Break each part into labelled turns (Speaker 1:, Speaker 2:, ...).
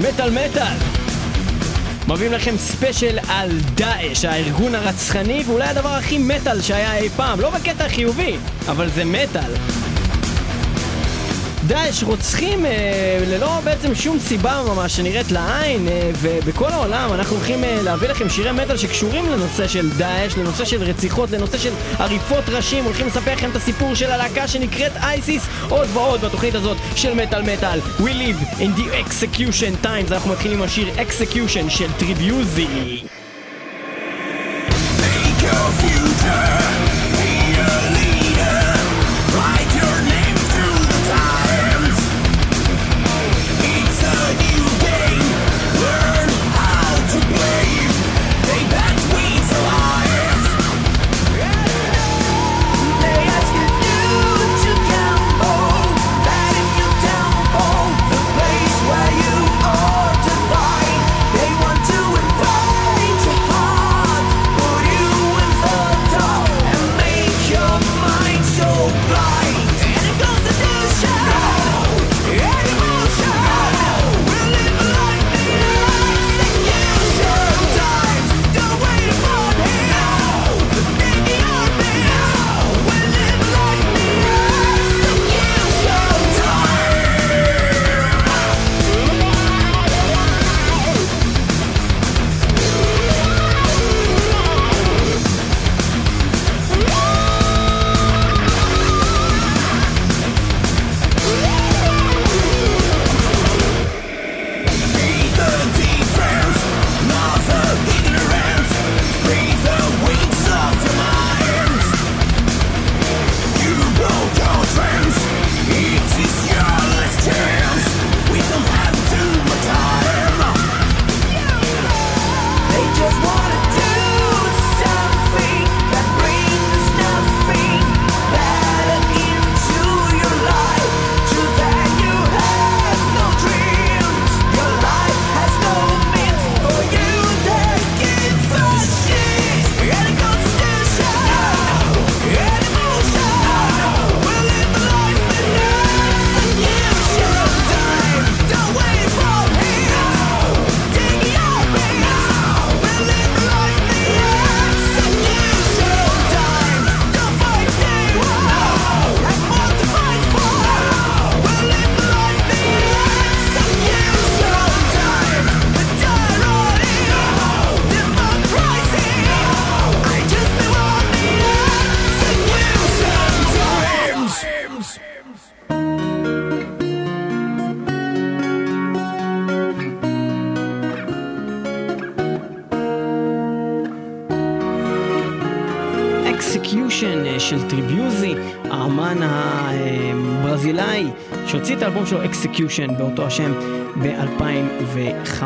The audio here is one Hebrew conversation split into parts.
Speaker 1: מטאל מטאל! מביאים לכם ספיישל על דאעש, הארגון הרצחני ואולי הדבר הכי מטאל שהיה אי פעם, לא בקטע החיובי, אבל זה מטאל. דאעש רוצחים אה, ללא בעצם שום סיבה ממש שנראית לעין, אה, ובכל העולם אנחנו הולכים אה, להביא לכם שירי מטאל שקשורים לנושא של דאעש, לנושא של רציחות, לנושא של עריפות ראשים, הולכים לספר לכם את הסיפור של הלהקה שנקראת ISIS, עוד ועוד בתוכנית הזאת של מטאל מטאל. We live in the execution times, אנחנו מתחילים עם השיר execution של
Speaker 2: Tribuzy. Execution
Speaker 1: באותו השם ב-2005.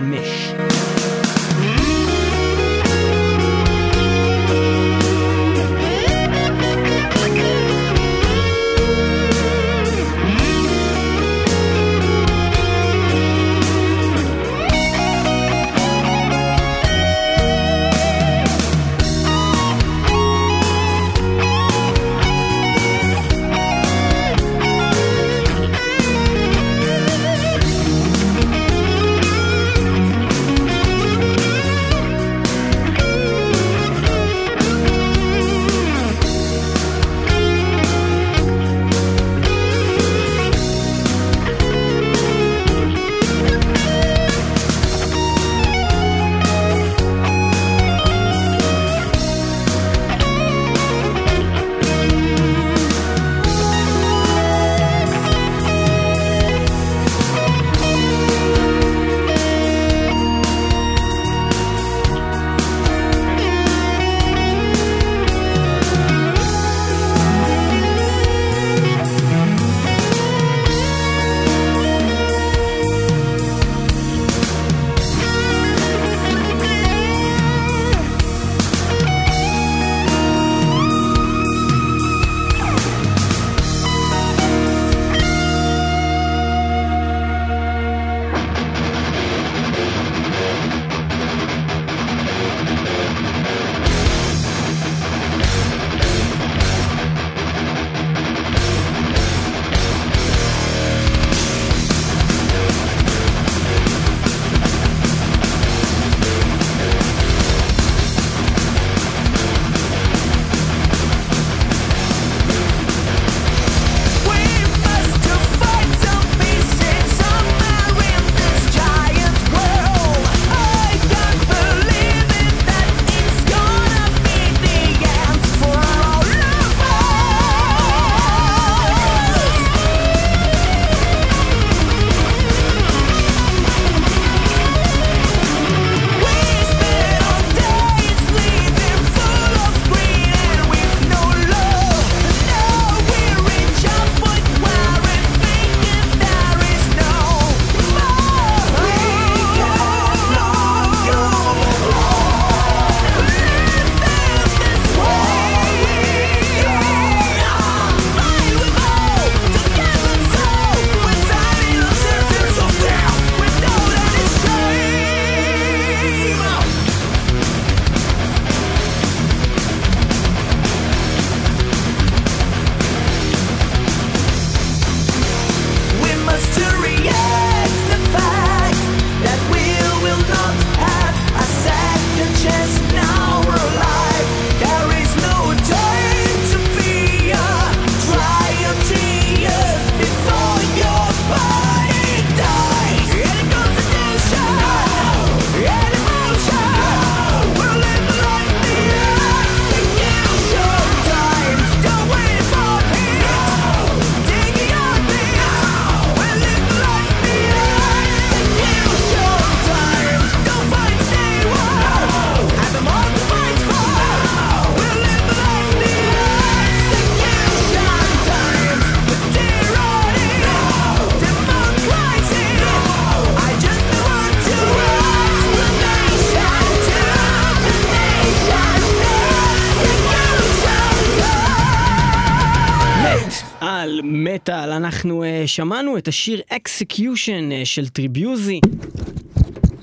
Speaker 1: שמענו את השיר Execution uh, של Tribuzy.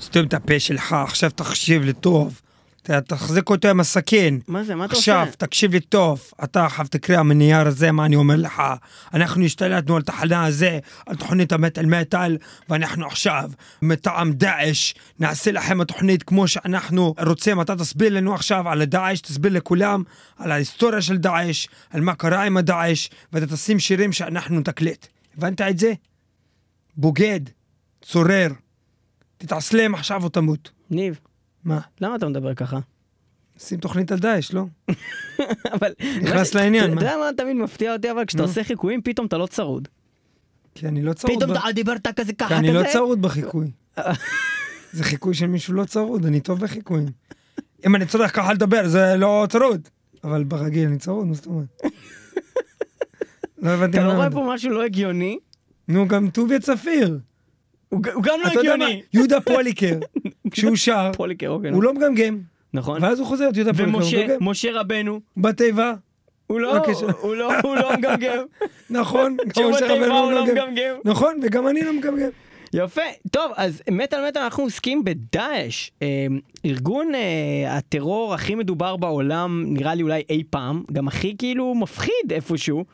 Speaker 3: סתום את הפה שלך, עכשיו תקשיב לי טוב. תחזיק אותו עם הסכין.
Speaker 1: מה זה, מה אתה
Speaker 3: עכשיו,
Speaker 1: עושה?
Speaker 3: תקשיב לי טוב. אתה עכשיו תקרא מהנייר הזה מה אני אומר לך. אנחנו השתלטנו על תחנה הזה, על תוכנית המטאל מטאל, ואנחנו עכשיו, מטעם דאעש, נעשה לכם התוכנית כמו שאנחנו רוצים. אתה תסביר לנו עכשיו על הדאעש, תסביר לכולם על ההיסטוריה של דאעש, על מה קרה עם הדאעש, ואתה תשים שירים שאנחנו נקליט. הבנת את זה? בוגד, צורר, תתעצלם עכשיו או תמות.
Speaker 1: ניב,
Speaker 3: מה?
Speaker 1: למה אתה מדבר ככה?
Speaker 3: שים תוכנית על דאעש, לא?
Speaker 1: אבל...
Speaker 3: נכנס
Speaker 1: מה-
Speaker 3: לעניין,
Speaker 1: אתה
Speaker 3: מה?
Speaker 1: יודע מה תמיד מפתיע אותי, אבל כשאתה. עושה חיקויים, פתאום אתה לא צרוד.
Speaker 3: כי אני לא צרוד.
Speaker 1: פתאום אתה דיברת כזה
Speaker 3: כי
Speaker 1: ככה,
Speaker 3: אני לא
Speaker 1: כזה.
Speaker 3: צרוד בחיקוי. זה חיקוי של מישהו לא צרוד, אני טוב בחיקויים. אם אני צריך ככה לדבר, זה לא צרוד. אבל ברגיל אני צרוד, מה זאת אומרת? לא הבנתי
Speaker 1: אתה לא
Speaker 3: מה
Speaker 1: רואה פה משהו לא הגיוני?
Speaker 3: נו, גם טוביה צפיר.
Speaker 1: הוא גם לא
Speaker 3: מה?
Speaker 1: הגיוני.
Speaker 3: יהודה פוליקר, כשהוא שר,
Speaker 1: פוליקר, אוקיי.
Speaker 3: הוא לא מגמגם.
Speaker 1: נכון.
Speaker 3: ואז הוא חוזר את יהודה פוליקר,
Speaker 1: ומשה, רבנו,
Speaker 3: בתיבה,
Speaker 1: הוא לא,
Speaker 3: בבקשה.
Speaker 1: הוא לא, הוא לא מגמגם.
Speaker 3: נכון.
Speaker 1: כשהוא
Speaker 3: משה
Speaker 1: בתיבה
Speaker 3: רבנו
Speaker 1: הוא לא
Speaker 3: מגמגם.
Speaker 1: מגמגם.
Speaker 3: נכון, וגם אני לא מגמגם.
Speaker 1: יפה. טוב, אז מטאל מטאל אנחנו עוסקים בדאעש, אה, ארגון אה, הטרור הכי מדובר בעולם, נראה לי אולי אי פעם, גם הכי כאילו מפחיד איפשהו.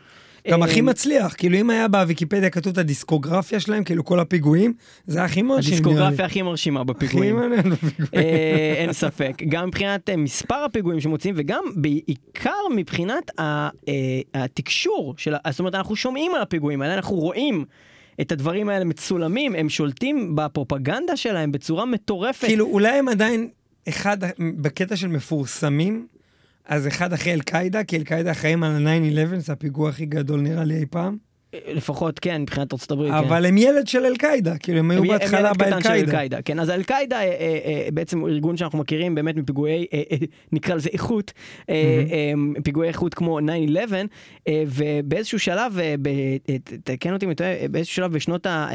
Speaker 3: גם
Speaker 1: אה,
Speaker 3: הכי מצליח, כאילו אם היה בוויקיפדיה כתוב את הדיסקוגרפיה שלהם, כאילו כל הפיגועים, זה הכי מרשים.
Speaker 1: הדיסקוגרפיה הכי מרשימה
Speaker 3: הכי
Speaker 1: בפיגועים.
Speaker 3: מעניין בפיגועים.
Speaker 1: אה, אין ספק. גם מבחינת אה, מספר הפיגועים שמוצאים וגם בעיקר מבחינת אה, התקשור זאת אומרת אנחנו שומעים על הפיגועים האלה, אנחנו רואים את הדברים האלה מצולמים, הם שולטים בפרופגנדה שלהם בצורה מטורפת.
Speaker 3: כאילו אולי הם עדיין אחד בקטע של מפורסמים, אז אחד אחרי אל-קאעידה, כי אל-קאעידה אחראים על ה-9-11, זה הפיגוע הכי גדול נראה לי אי פעם,
Speaker 1: לפחות כן, מבחינת ארצות הברית. כן.
Speaker 3: אבל הם ילד של אל-קאעידה, כאילו הם היו
Speaker 1: הם-
Speaker 3: בהתחלה.
Speaker 1: אל-קאעידה, כן, אז אל-קאעידה אה, אה, אה, בעצם הוא ארגון שאנחנו מכירים באמת מפיגועי, נקרא לזה איכות, אה, פיגועי איכות כמו 9-11, אה, ובאיזשהו שלב, תקן אותי אם אני טועה, באיזשהו שלב בשנות ה...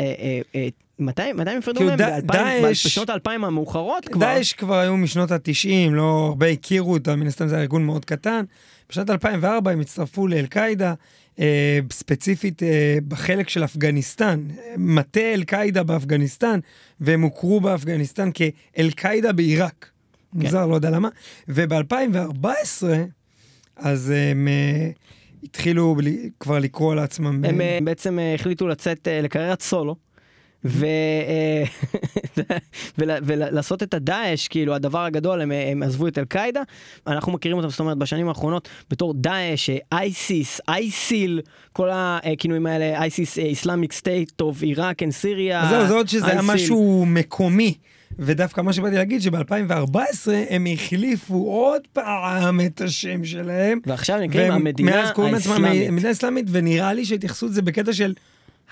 Speaker 1: מתי מתי הם נפרדו
Speaker 3: כאילו,
Speaker 1: מהם?
Speaker 3: דא-
Speaker 1: ב-2000,
Speaker 3: דאעש-
Speaker 1: בשנות האלפיים המאוחרות כבר.
Speaker 3: דאעש כבר היו משנות ה-90, לא הרבה הכירו אותם, מן הסתם זה היה ארגון מאוד קטן. בשנת 2004 הם הצטרפו לאל-קאעידה, אה, ספציפית אה, בחלק של אפגניסטן, מטה אל-קאעידה באפגניסטן, והם הוכרו באפגניסטן כאל-קאעידה בעיראק. מוזר, לא יודע למה. וב-2014, אז הם אה, התחילו ל- כבר לקרוא לעצמם...
Speaker 1: הם
Speaker 3: אה,
Speaker 1: בעצם אה, החליטו לצאת אה, לקריירת סולו. ו- אה, ול- ולעשות את הדאעש, כאילו הדבר הגדול, הם, אה, הם עזבו את אל-קאעידה, אנחנו מכירים אותם, זאת אומרת, בשנים האחרונות בתור דאעש, אה, ISIS, ISIL, כל הכינויים האלה, ISIS, Islamic State of Iraq and
Speaker 3: Syria. זהו, זה עוד שזה היה. משהו מקומי. ודווקא מה שבאתי להגיד, שב-2014 הם החליפו עוד פעם את השם שלהם.
Speaker 1: ועכשיו נקראים המדינה
Speaker 3: מאז קוראים לעצמם
Speaker 1: האסלאמית.
Speaker 3: מדינה אסלאמית, ונראה לי שהתייחסות זה בקטע של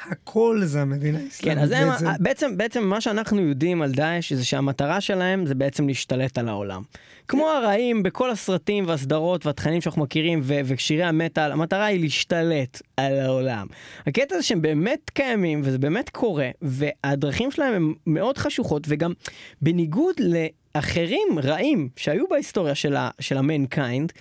Speaker 3: הכל זה המדינה האסלאמית
Speaker 1: כן, אז הם,
Speaker 3: בעצם.
Speaker 1: בעצם, בעצם מה שאנחנו יודעים על דאעש זה שהמטרה שלהם זה בעצם להשתלט על העולם. כמו הרעים בכל הסרטים והסדרות והתכנים שאנחנו מכירים ו- ושירי המטאל, המטרה היא להשתלט על העולם. הקטע זה שהם באמת קיימים וזה באמת קורה, והדרכים שלהם הם מאוד חשוכות, וגם בניגוד לאחרים רעים שהיו בהיסטוריה של, ה- של המנקיינד,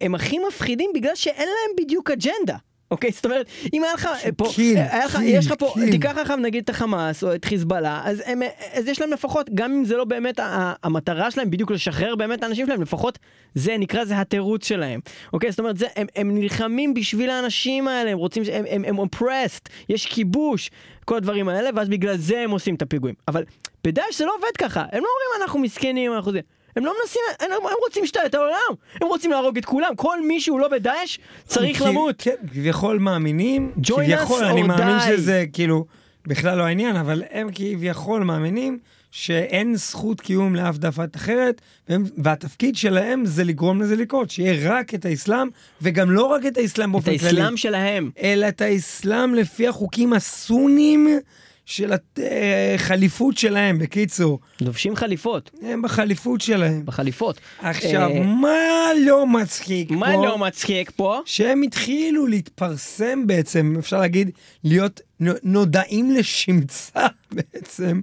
Speaker 1: הם הכי מפחידים בגלל שאין להם בדיוק אג'נדה. אוקיי, זאת אומרת, אם היה לך אה, פה,
Speaker 3: קיל,
Speaker 1: היה לך,
Speaker 3: קיל,
Speaker 1: יש לך פה,
Speaker 3: קיל.
Speaker 1: תיקח עכשיו נגיד את החמאס או את חיזבאללה, אז, הם, אז יש להם לפחות, גם אם זה לא באמת ה- המטרה שלהם בדיוק לשחרר באמת את האנשים שלהם, לפחות זה נקרא זה התירוץ שלהם. אוקיי, זאת אומרת, זה, הם, הם נלחמים בשביל האנשים האלה, הם רוצים, הם, הם, הם oppressed, יש כיבוש, כל הדברים האלה, ואז בגלל זה הם עושים את הפיגועים. אבל בדאעש זה לא עובד ככה, הם לא אומרים אנחנו מסכנים, אנחנו זה. הם לא מנסים, הם, הם רוצים להשתלט על העולם, הם רוצים להרוג את כולם, כל מי שהוא לא בדאעש צריך למות.
Speaker 3: כן, כביכול מאמינים, כביכול, אני מאמין. שזה כאילו בכלל לא העניין, אבל הם כביכול מאמינים שאין זכות קיום לאף דפת אחרת, והם, והתפקיד שלהם זה לגרום לזה לקרות, שיהיה רק את האסלאם, וגם לא רק את האסלאם
Speaker 1: את
Speaker 3: באופן כללי,
Speaker 1: האסלאם שלהם.
Speaker 3: אלא את האסלאם לפי החוקים הסונים של החליפות שלהם, בקיצור.
Speaker 1: לובשים חליפות,
Speaker 3: הם בחליפות שלהם.
Speaker 1: בחליפות.
Speaker 3: עכשיו,
Speaker 1: אה,
Speaker 3: מה לא מצחיק
Speaker 1: מה
Speaker 3: פה?
Speaker 1: לא מצחיק פה?
Speaker 3: שהם התחילו להתפרסם בעצם, אפשר להגיד, להיות נו- נודעים לשמצה בעצם,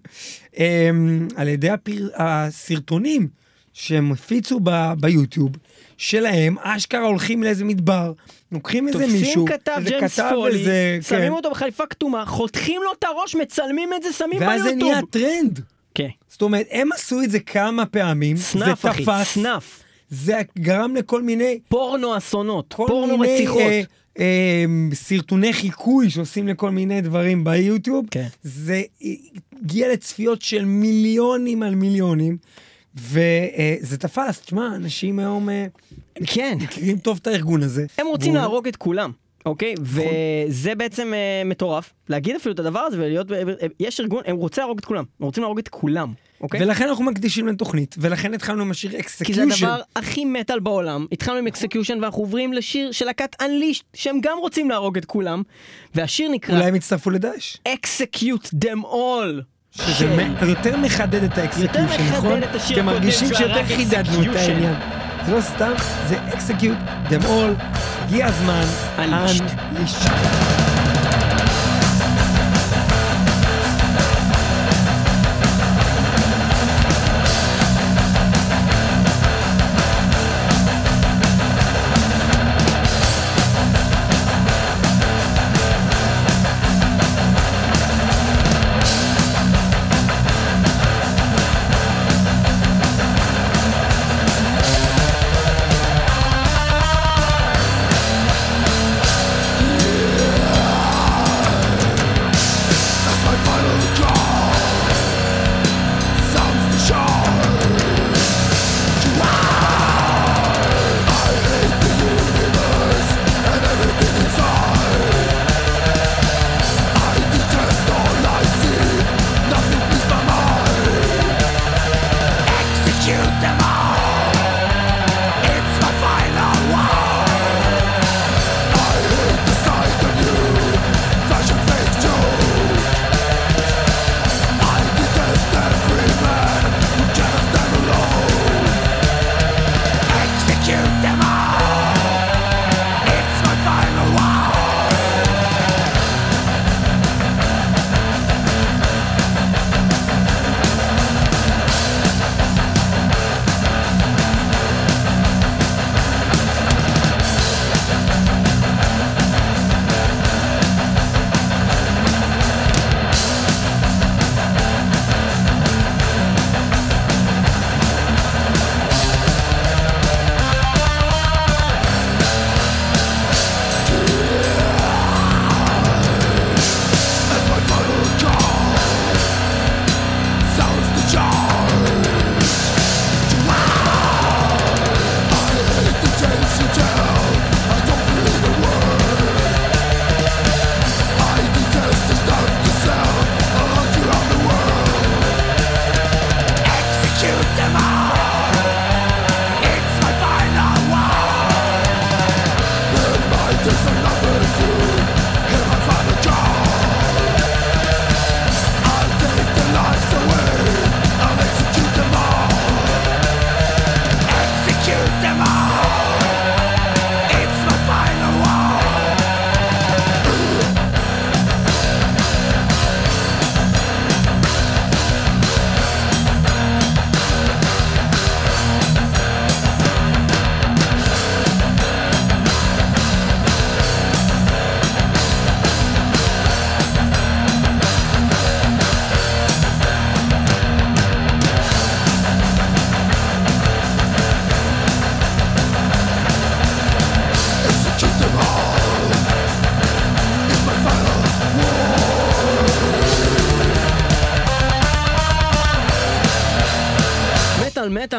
Speaker 3: אמ, על ידי הפר... הסרטונים שהם הפיצו ב- ביוטיוב, שלהם, אשכרה הולכים לאיזה מדבר, לוקחים איזה מישהו,
Speaker 1: תופסים כתב ג'יימס פולי,
Speaker 3: איזה-
Speaker 1: שמים
Speaker 3: כן.
Speaker 1: אותו בחליפה כתומה, חותכים לו את הראש, מצלמים את זה, שמים
Speaker 3: ואז זה
Speaker 1: ביוטיוב.
Speaker 3: נהיה טרנד.
Speaker 1: כן.
Speaker 3: זאת אומרת, הם עשו את זה כמה פעמים,
Speaker 1: סנאף,
Speaker 3: זה
Speaker 1: אחי,
Speaker 3: תפס,
Speaker 1: סנאף.
Speaker 3: זה גרם לכל מיני,
Speaker 1: פורנו אסונות, פורנו
Speaker 3: מיני
Speaker 1: רציחות.
Speaker 3: אה, אה, סרטוני חיקוי שעושים לכל מיני דברים ביוטיוב.
Speaker 1: כן.
Speaker 3: זה הגיע לצפיות של מיליונים על מיליונים, וזה תפס. תשמע, אנשים היום אה,
Speaker 1: כן.
Speaker 3: מכירים טוב את הארגון הזה.
Speaker 1: הם רוצים
Speaker 3: והוא-
Speaker 1: להרוג את כולם, אוקיי? וזה בעצם אה, מטורף, להגיד אפילו את הדבר הזה ולהיות, ב- יש ארגון, הם רוצים להרוג את כולם, הם רוצים להרוג את כולם, אוקיי?
Speaker 3: ולכן אנחנו מקדישים לתוכנית, ולכן התחלנו עם השיר
Speaker 1: כי זה
Speaker 3: Execution.
Speaker 1: הדבר הכי מטאל בעולם, התחלנו עם Execution ואנחנו עוברים לשיר של להקת Unleashed, שהם גם רוצים להרוג את כולם, והשיר נקרא
Speaker 3: אולי הם יצטרפו לדאעש.
Speaker 1: Execute them all.
Speaker 3: שזה מ- יותר מחדד את
Speaker 1: ה Execution,
Speaker 3: נכון?
Speaker 1: את השיר
Speaker 3: כי הם
Speaker 1: הקודם
Speaker 3: מרגישים שיותר חידדנו את. העניין. זה לא סתם, זה אקסקיוט, them all, הגיע הזמן,
Speaker 1: Unleashed.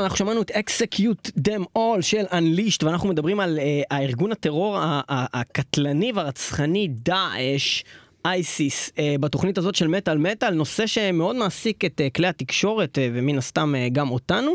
Speaker 1: אנחנו שמענו את Execute them all של Unleashed, ואנחנו מדברים על uh, הארגון הטרור הקטלני והרצחני דאעש. אייסיס uh, בתוכנית הזאת של מטאל מטאל, נושא שמאוד מעסיק את uh, כלי התקשורת uh, ומן הסתם uh, גם אותנו.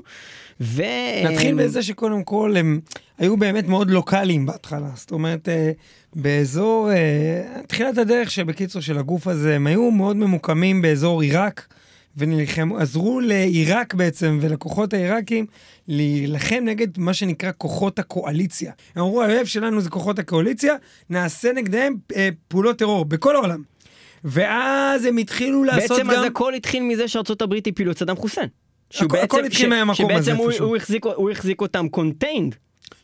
Speaker 1: ו...
Speaker 3: נתחיל בזה שקודם כל הם היו באמת מאוד לוקאליים בהתחלה. זאת אומרת, אה, באזור, אה, תחילת הדרך שבקיצור של הגוף הזה, הם היו מאוד ממוקמים באזור עיראק, ונלחמו, עזרו לעיראק בעצם ולכוחות העיראקים להילחם נגד מה שנקרא כוחות הקואליציה. הם אמרו, האויב שלנו זה כוחות הקואליציה, נעשה נגדם אה, פעולות טרור בכל העולם. ואז הם התחילו לעשות
Speaker 1: בעצם
Speaker 3: גם...
Speaker 1: אז הכל התחיל מזה שארצות הברית הפילו את סדאם חוסיין. שהוא
Speaker 3: הכל
Speaker 1: בעצם- ש- שבעצם הוא-. הוא החזיק- הוא החזיק אותם contained.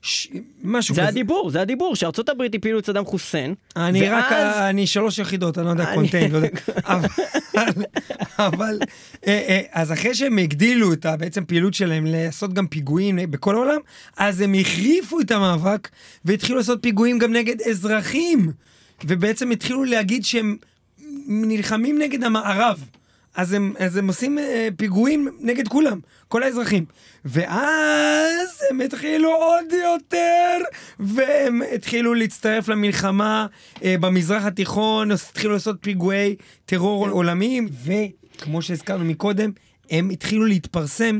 Speaker 3: ש- משהו
Speaker 1: זה
Speaker 3: כזה.
Speaker 1: הדיבור, זה הדיבור, שארצות הברית הפילו את סדאם חוסיין.
Speaker 3: אני רק,
Speaker 1: ואז-
Speaker 3: אני שלוש יחידות, אני לא יודע
Speaker 1: אני-
Speaker 3: contain, לא יודע. אבל, אבל, אה, אה, אז אחרי שהם הגדילו את בעצם פעילות שלהם לעשות גם פיגועים בכל העולם, אז הם החריפו את המאבק והתחילו לעשות פיגועים גם נגד אזרחים. ובעצם התחילו להגיד שהם נלחמים נגד המערב. אז הם, אז הם עושים אה, פיגועים נגד כולם, כל האזרחים. ואז הם התחילו עוד יותר, והם התחילו להצטרף למלחמה אה, במזרח התיכון, התחילו לעשות פיגועי טרור עולמיים, וכמו שהזכרנו מקודם, הם התחילו להתפרסם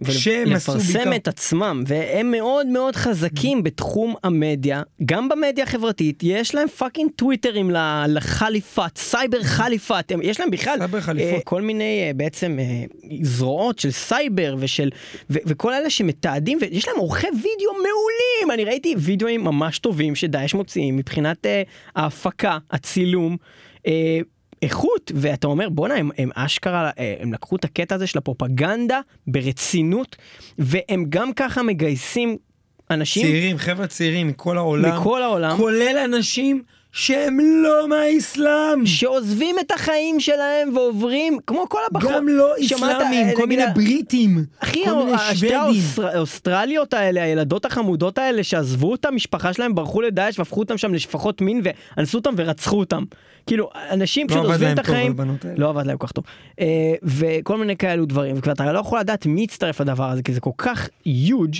Speaker 1: ולפרסם. את עצמם, והם מאוד מאוד חזקים בתחום המדיה, גם במדיה החברתית, יש להם fucking טוויטרים ל caliphate, Cyber Caliphate, יש להם בכלל. אה, כל מיני אה, בעצם אה, זרועות של סייבר ושל, ו- וכל אלה שמתעדים, ויש להם עורכי וידאו מעולים, אני ראיתי וידאוים ממש טובים שדאעש מוציאים מבחינת אה, ההפקה, הצילום. אה, איכות ואתה אומר בואנה הם, הם אשכרה אה, הם לקחו את הקטע הזה של הפרופגנדה ברצינות והם גם ככה מגייסים אנשים
Speaker 3: צעירים, חבר'ה צעירים מכל העולם,
Speaker 1: מכל העולם
Speaker 3: כולל אנשים שהם לא מהאסלאם.
Speaker 1: שעוזבים את החיים שלהם ועוברים כמו כל הבחור
Speaker 3: גם לא
Speaker 1: אה,
Speaker 3: כל
Speaker 1: נגיד,
Speaker 3: מיני בריטים,
Speaker 1: אחי,
Speaker 3: כל מיני
Speaker 1: השתי
Speaker 3: שוודים.
Speaker 1: האוסטר- האוסטרליות האלה, הילדות החמודות האלה שעזבו את המשפחה שלהם, ברחו לדאעש והפכו אותם שם לשפחות מין ואנסו אותם ורצחו אותם. כאילו, אנשים
Speaker 3: לא
Speaker 1: פשוט
Speaker 3: עבד
Speaker 1: עוזבים את החיים. לא עבד להם כל כך טוב. אה, וכל מיני כאלו דברים, וכבר אתה לא יכול לדעת מי יצטרף לדבר הזה, כי זה כל כך יוג'.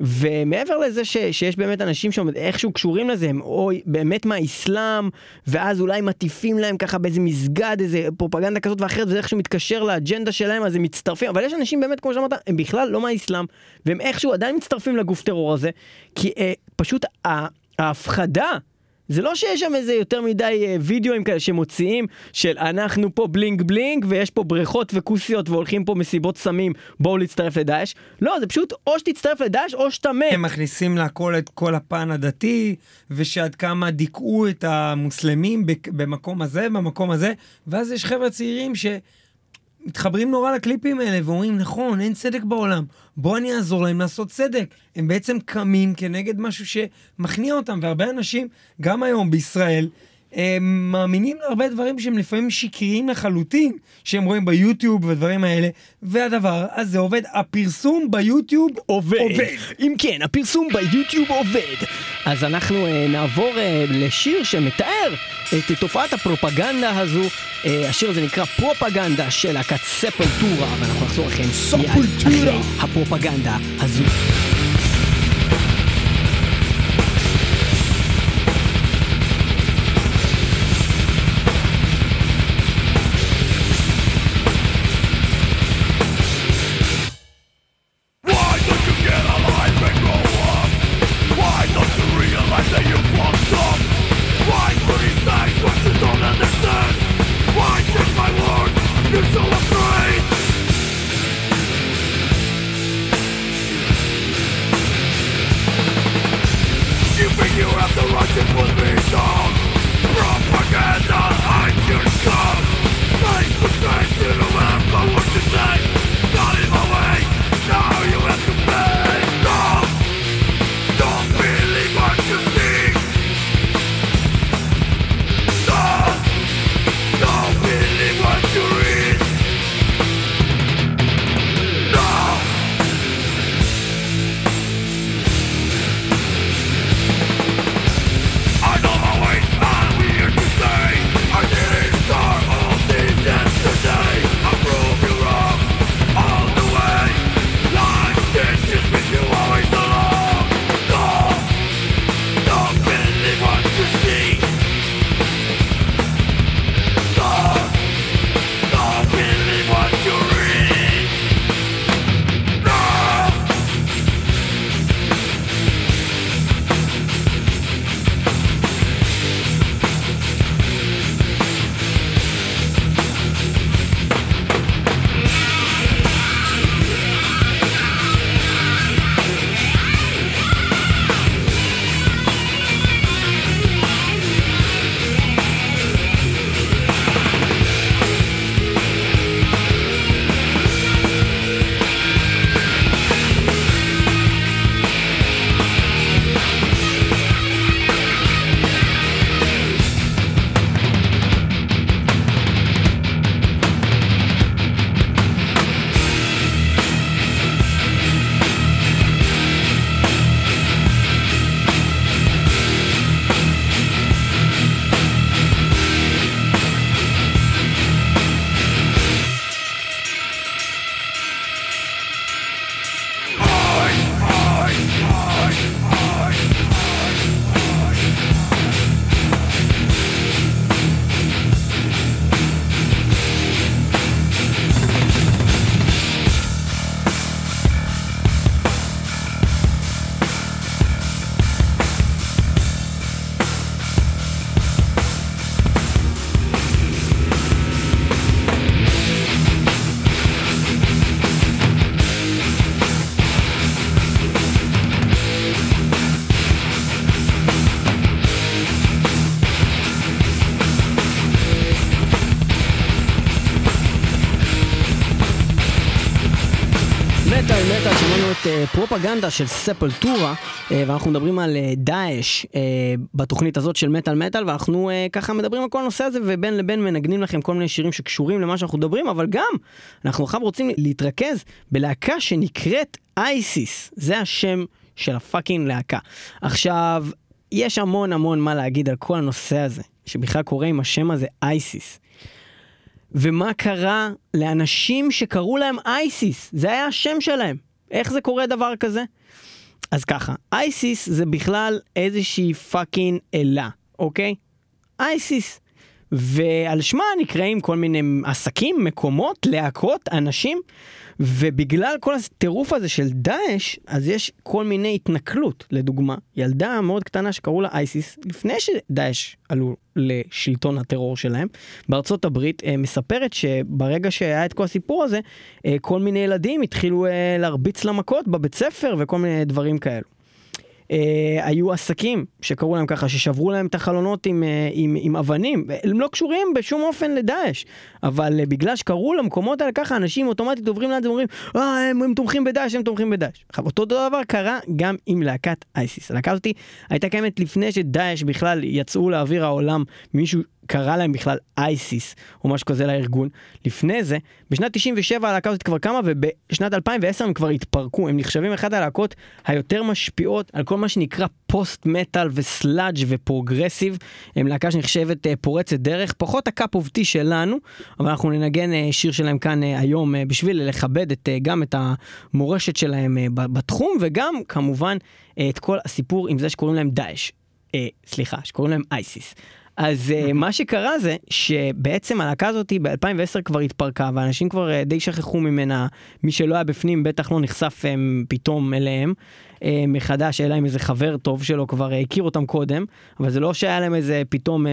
Speaker 1: ומעבר לזה ש, שיש באמת אנשים שאיכשהו קשורים לזה, הם או באמת מהאסלאם, ואז אולי מטיפים להם ככה באיזה מסגד, איזה פרופגנדה כזאת ואחרת, וזה איכשהו מתקשר לאג'נדה שלהם, אז הם מצטרפים, אבל יש אנשים באמת, כמו שאמרת, הם בכלל לא מהאסלאם, והם איכשהו עדיין מצטרפים לגוף טרור הזה, כי אה, פשוט ההפחדה זה לא שיש שם איזה יותר מדי אה, וידאוים כאלה שמוציאים של אנחנו פה בלינג בלינג ויש פה בריכות וכוסיות והולכים פה מסיבות סמים בואו להצטרף לדאעש לא זה פשוט או שתצטרף לדאעש או שאתה מת.
Speaker 3: הם מכניסים להכל את כל הפן הדתי, ושעד כמה דיכאו את המוסלמים במקום הזה, במקום הזה, ואז יש חבר'ה צעירים שמתחברים נורא לקליפים האלה ואומרים, נכון, אין צדק בעולם, בוא אני אעזור להם לעשות צדק. הם בעצם קמים כנגד משהו שמכניע אותם, והרבה אנשים, גם היום בישראל, הם מאמינים להרבה דברים שהם לפעמים שקריים לחלוטין, שהם רואים ביוטיוב ודברים האלה, והדבר הזה עובד. הפרסום ביוטיוב
Speaker 1: עובד.
Speaker 3: עובד.
Speaker 1: אם כן, הפרסום ביוטיוב עובד. אז אנחנו אה, נעבור אה, לשיר שמתאר את תופעת הפרופגנדה הזו. אה, השיר הזה נקרא פרופגנדה של להקת ספולטורה, ואנחנו נחזור לכם מיד אחרי הפרופגנדה הזו. פרופגנדה של ספלטורה אה, ואנחנו מדברים על אה, דאעש אה, בתוכנית הזאת של מטאל מטאל ואנחנו ככה מדברים על כל הנושא הזה ובין לבין מנגנים לכם כל מיני שירים שקשורים למה שאנחנו מדברים אבל גם אנחנו עכשיו רוצים להתרכז בלהקה שנקראת אייסיס זה השם של הפאקינג להקה. עכשיו יש המון המון מה להגיד על כל הנושא הזה שבכלל קורה עם השם הזה אייסיס. ומה קרה לאנשים שקראו להם אייסיס, זה היה השם שלהם. איך זה קורה דבר כזה? אז ככה, Isis זה בכלל איזושהי fucking אלה, אוקיי? Isis. ועל שמה נקראים כל מיני עסקים, מקומות, להקות, אנשים, ובגלל כל הטירוף הזה של דאעש, אז יש כל מיני התנכלות. לדוגמה, ילדה מאוד קטנה שקראו לה Isis, לפני שדאעש עלו לשלטון הטרור שלהם, בארצות הברית, אה, מספרת שברגע שהיה את כל הסיפור הזה, אה, כל מיני ילדים התחילו אה, להרביץ לה מכות בבית ספר וכל מיני דברים כאלו. אה, היו עסקים שקראו להם ככה, ששברו להם את החלונות עם, אה, עם, עם אבנים, הם לא קשורים בשום אופן לדאעש, אבל אה, בגלל שקראו למקומות האלה ככה, אנשים אוטומטית עוברים ליד ואומרים, אה, הם, הם תומכים בדאעש, הם תומכים בדאעש. עכשיו, אותו דבר קרה גם עם להקת אייסיס. הלהקה הזאתי הייתה קיימת לפני שדאעש בכלל יצאו לאוויר העולם, מישהו קרא להם בכלל אייסיס או משהו כזה לארגון. לפני זה, בשנת 97 הלהקה הזאת כבר קמה ובשנת 2010 הם כבר התפרקו. הם נחשבים אחת הלהקות היותר משפיעות על כל מה שנקרא post metal ו sludge ו progressive. הם להקה שנחשבת אה, פורצת דרך, פחות ה cup of tea שלנו, אבל אנחנו ננגן אה, שיר שלהם כאן אה, היום בשביל לכבד את, גם את המורשת שלהם בתחום וגם כמובן את כל הסיפור עם זה שקוראים להם דאעש. אה, סליחה, שקוראים להם אייסיס. אז uh, מה שקרה זה שבעצם הלהקה הזאת ב-2010 כבר התפרקה ואנשים כבר uh, די שכחו ממנה, מי שלא היה בפנים בטח לא נחשף um, פתאום אליהם מחדש, אלא אם איזה חבר טוב שלו כבר הכיר אותם קודם, אבל זה לא שהיה להם איזה פתאום,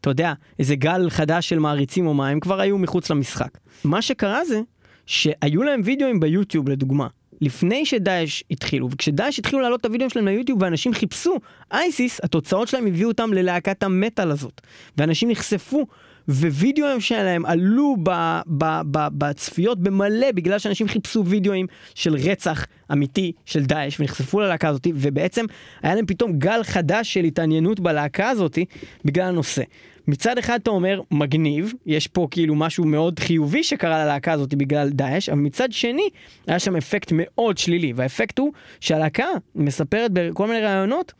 Speaker 1: אתה יודע, איזה גל חדש של מעריצים או מה, הם כבר היו מחוץ למשחק. מה שקרה זה שהיו להם וידאוים ביוטיוב לדוגמה. לפני שדאעש התחילו, וכשדאעש התחילו להעלות את הוידאוים שלהם ליוטיוב ואנשים חיפשו אייסיס, התוצאות שלהם הביאו אותם ללהקת המטאל הזאת. ואנשים נחשפו, ווידאוים שלהם עלו ב, ב, ב, בצפיות במלא, בגלל שאנשים חיפשו וידאוים של רצח אמיתי של דאעש, ונחשפו ללהקה הזאת, ובעצם היה להם פתאום גל חדש של התעניינות בלהקה הזאת, בגלל הנושא. מצד אחד אתה אומר, מגניב, יש פה כאילו משהו מאוד חיובי שקרה ללהקה הזאת בגלל דאעש, אבל מצד שני, היה שם אפקט מאוד שלילי, והאפקט הוא שהלהקה מספרת בכל מיני ראיונות,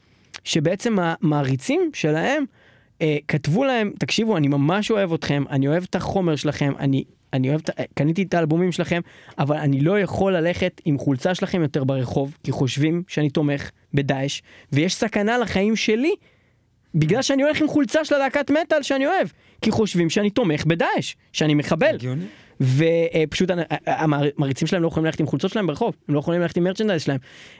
Speaker 1: שבעצם המעריצים שלהם אה, כתבו להם, תקשיבו, אני ממש אוהב אתכם, אני אוהב את החומר שלכם, אני... אני אוהב, את- קניתי את האלבומים שלכם, אבל אני לא יכול ללכת עם חולצה שלכם יותר ברחוב, כי חושבים שאני תומך בדאעש, ויש סכנה לחיים שלי בגלל שאני הולך עם חולצה של הלהקת מטאל שאני אוהב, כי חושבים שאני תומך בדאעש, שאני מחבל.
Speaker 3: הגיוני.
Speaker 1: ופשוט המעריצים שלהם לא יכולים ללכת עם חולצות שלהם ברחוב, הם לא יכולים ללכת עם מרצ'נדייז שלהם.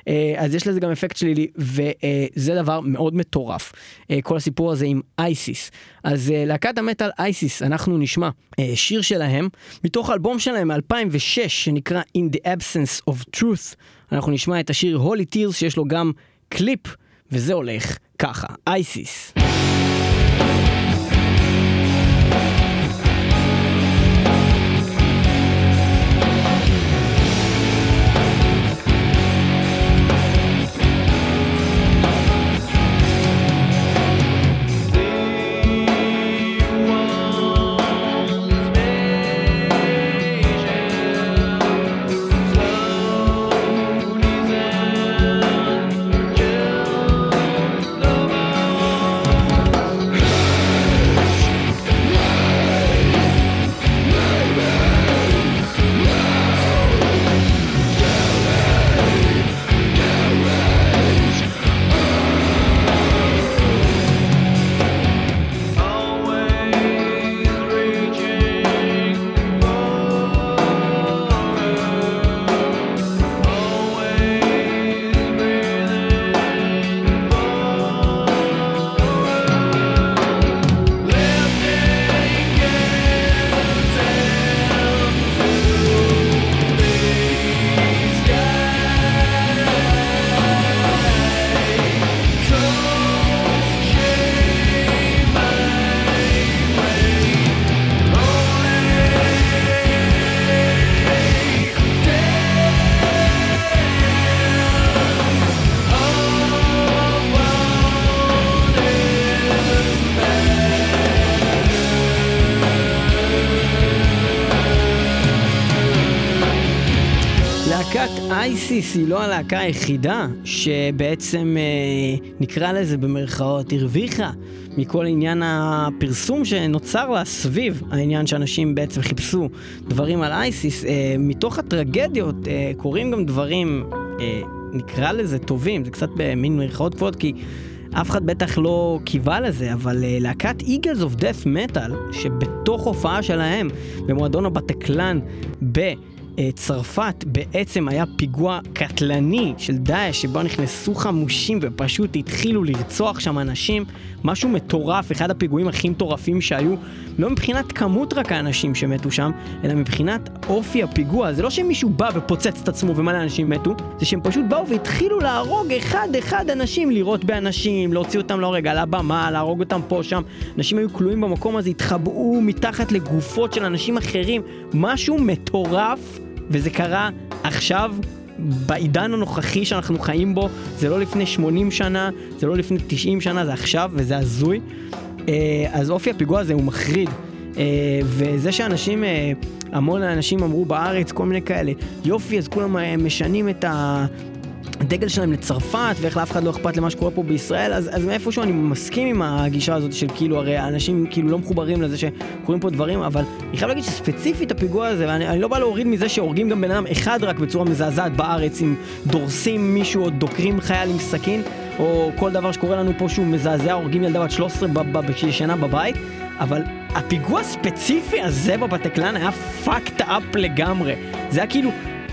Speaker 1: אה, אז יש לזה גם אפקט שלילי, וזה דבר מאוד מטורף, אה, כל הסיפור הזה עם אייסיס. אז אה, להקת המטאל אייסיס, אנחנו נשמע שיר שלהם, מתוך האלבום שלהם מ-2006, שנקרא In the Absence of Truth. אנחנו נשמע את השיר Holy Tears, שיש לו גם קליפ, וזה הולך ככה, אייסיס. אייסיס היא לא הלהקה היחידה שבעצם אה, נקרא לזה במרכאות הרוויחה מכל עניין הפרסום שנוצר לה סביב העניין שאנשים בעצם חיפשו דברים על אייסיס. אה, מתוך הטרגדיות אה, קורים גם דברים, אה, נקרא לזה טובים, זה קצת במין מרכאות כפולות כי אף אחד בטח לא קיווה לזה, אבל uh, להקת Eagles of Death Metal, שבתוך הופעה שלהם במועדון הבטקלן בצרפת, בעצם היה פיגוע קטלני של דאעש, שבו נכנסו חמושים ופשוט התחילו לרצוח שם אנשים, משהו מטורף, אחד הפיגועים הכי מטורפים שהיו, לא מבחינת כמות רק האנשים שמתו שם, אלא מבחינת אופי הפיגוע. זה לא שמישהו בא ופוצץ את עצמו ומלא אנשים מתו, זה שהם פשוט באו והתחילו להרוג אחד-אחד אנשים, לירות באנשים, להוציא אותם להורג על הבמה, להרוג אותם פה, שם. אנשים היו כלואים במקום הזה, התחבאו מתחת לגופות של אנשים אחרים, משהו מטורף, וזה קרה עכשיו. בעידן הנוכחי שאנחנו חיים בו, זה לא לפני 80 שנה, זה לא לפני 90 שנה, זה עכשיו, וזה הזוי. אה, אז אופי הפיגוע הזה הוא מחריד. אה, וזה שאנשים, אה, המון אנשים אמרו בארץ, כל מיני כאלה, יופי, אז כולם משנים את ה... הדגל שלהם לצרפת, ואיך לאף אחד לא אכפת למה שקורה פה בישראל, אז, אז מאיפשהו אני מסכים עם הגישה הזאת של כאילו, הרי האנשים כאילו לא מחוברים לזה שקורים פה דברים, אבל אני חייב להגיד שספציפית הפיגוע הזה, ואני אני לא בא להוריד מזה שהורגים גם בן אדם אחד רק בצורה מזעזעת בארץ, אם דורסים מישהו או דוקרים חייל עם סכין, או כל דבר שקורה לנו פה שהוא מזעזע, הורגים ילדה בת 13 ב- ב- שישנה בבית, אבל הפיגוע הספציפי הזה בבטקלן היה fucked up לגמרי. זה היה כאילו...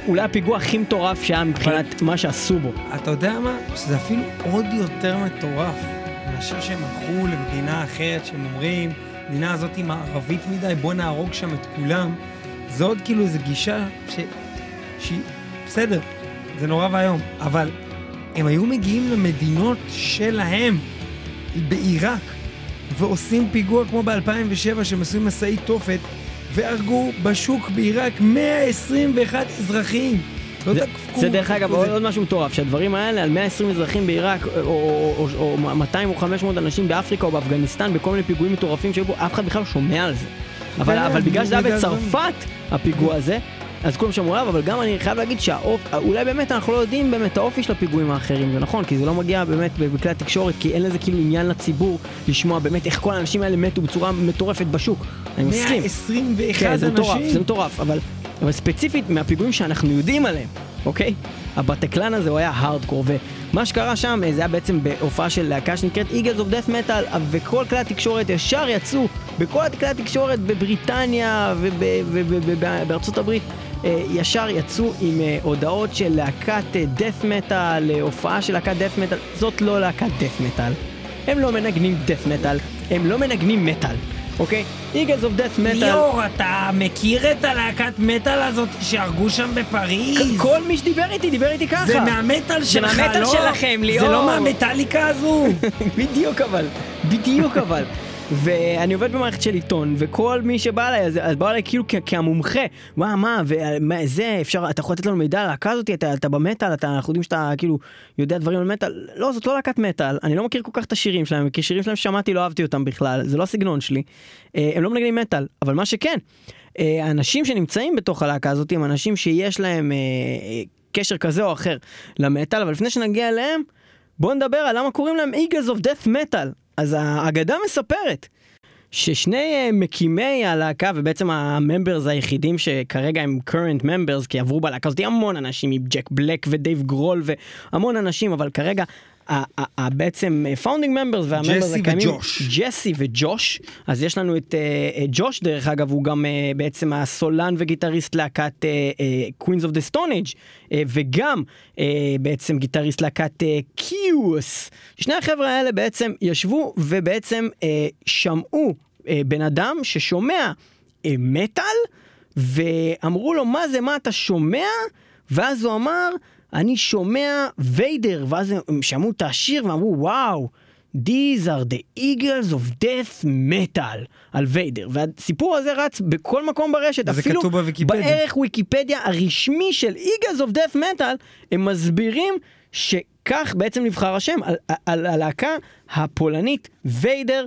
Speaker 1: אולי הפיגוע הכי מטורף שהיה מבחינת מה שעשו בו.
Speaker 3: אתה יודע מה? שזה אפילו עוד יותר מטורף מאשר שהם הלכו למדינה אחרת, שהם אומרים, המדינה הזאת היא מערבית מדי, בוא נהרוג שם את כולם. זה עוד כאילו איזו גישה ש... שהיא... בסדר, זה נורא ואיום, אבל הם היו מגיעים למדינות שלהם, בעיראק, ועושים פיגוע כמו ב-2007, שהם עשו משאית תופת, והרגו בשוק בעיראק 121 אזרחים. לא
Speaker 1: זה. זה דרך אגב עוד, עוד משהו מטורף, שהדברים האלה על 120 אזרחים בעיראק, או, או, או, או 200 או 500 אנשים באפריקה או באפגניסטן, בכל מיני פיגועים מטורפים שהיו פה, אף אחד בכלל לא שומע על זה. אבל,
Speaker 3: כן,
Speaker 1: אבל בגלל שזה היה. בצרפת, הפיגוע הזה, אז כולם שמעו עליו, אבל גם אני חייב להגיד שאולי באמת אנחנו לא יודעים באמת האופי של הפיגועים האחרים, זה נכון, כי זה לא מגיע באמת בכלי התקשורת, כי אין לזה כאילו עניין לציבור לשמוע באמת איך כל האנשים האלה מתו בצורה מטורפת בשוק. אני מסכים.
Speaker 3: 121
Speaker 1: כן, זה מטורף. זה מטורף, אבל, אבל ספציפית מהפיגועים שאנחנו יודעים עליהם, אוקיי? הבטקלן הזה הוא היה הארדקור, ומה שקרה שם זה היה בעצם בהופעה של להקה שנקראת Eagles of Death Metal, וכל כלי התקשורת ישר יצאו, בכל כלי התקשורת בבריטניה ובארצות הברית, ישר יצאו עם אה, הודעות של להקת אה, Death Metal, אה, הופעה של להקת Death Metal, זאת לא להקת Death Metal. הם לא מנגנים Death Metal, הם לא מנגנים מטאל, אוקיי? Eagles of Death Metal...
Speaker 3: ליאור, אתה מכיר את הלהקת מטאל הזאת שהרגו שם בפריז?
Speaker 1: כל מי שדיבר איתי, דיבר איתי ככה.
Speaker 3: זה מהמטאל
Speaker 1: זה
Speaker 3: שלך, לא?
Speaker 1: מהמטאל שלכם, ליאור.
Speaker 3: זה לא מהמטאליקה הזו.
Speaker 1: בדיוק אבל, בדיוק אבל. ואני עובד במערכת של עיתון, וכל מי שבא אליי, אז, אז בא אליי כאילו כ- כמומחה. מה, מה, ומה, זה, אפשר, אתה יכול לתת לנו מידע על הלהקה הזאת, אתה, אתה במטאל, אנחנו יודעים שאתה כאילו יודע דברים על מטאל. לא, זאת לא להקת מטאל, אני לא מכיר כל כך את השירים שלהם, כי שירים שלהם שמעתי, לא אהבתי אותם בכלל, זה לא הסגנון שלי. אה, הם לא מנגנים מטאל, אבל מה שכן, אה, האנשים שנמצאים בתוך הלהקה הזאת הם אנשים שיש להם אה, קשר כזה או אחר למטאל, אבל לפני שנגיע אליהם, בואו נדבר על למה קוראים להם Eagles of Death Metal. אז האגדה מספרת ששני uh, מקימי הלהקה ובעצם ה members היחידים שכרגע הם current members כי עברו בלהקה הזאת המון אנשים מג'ק בלק ודייב גרול והמון אנשים אבל כרגע בעצם founding members וה
Speaker 3: members
Speaker 1: הקיימים
Speaker 3: וג'וש.
Speaker 1: ג'סי וג'וש אז יש לנו את uh, uh, ג'וש דרך אגב הוא גם uh, בעצם הסולן וגיטריסט להקת Queens of the Stone Age uh, וגם בעצם גיטריסט להקת קיוס. שני החבר'ה האלה בעצם ישבו ובעצם שמעו בן אדם ששומע מטאל ואמרו לו מה זה מה אתה שומע ואז הוא אמר אני שומע ויידר ואז הם שמעו את השיר ואמרו וואו. These are the Eagles of Death Metal על ויידר והסיפור הזה רץ בכל מקום ברשת אפילו. בערך ויקיפדיה הרשמי של Eagles of Death Metal הם מסבירים שכך בעצם נבחר השם על, על הלהקה הפולנית ויידר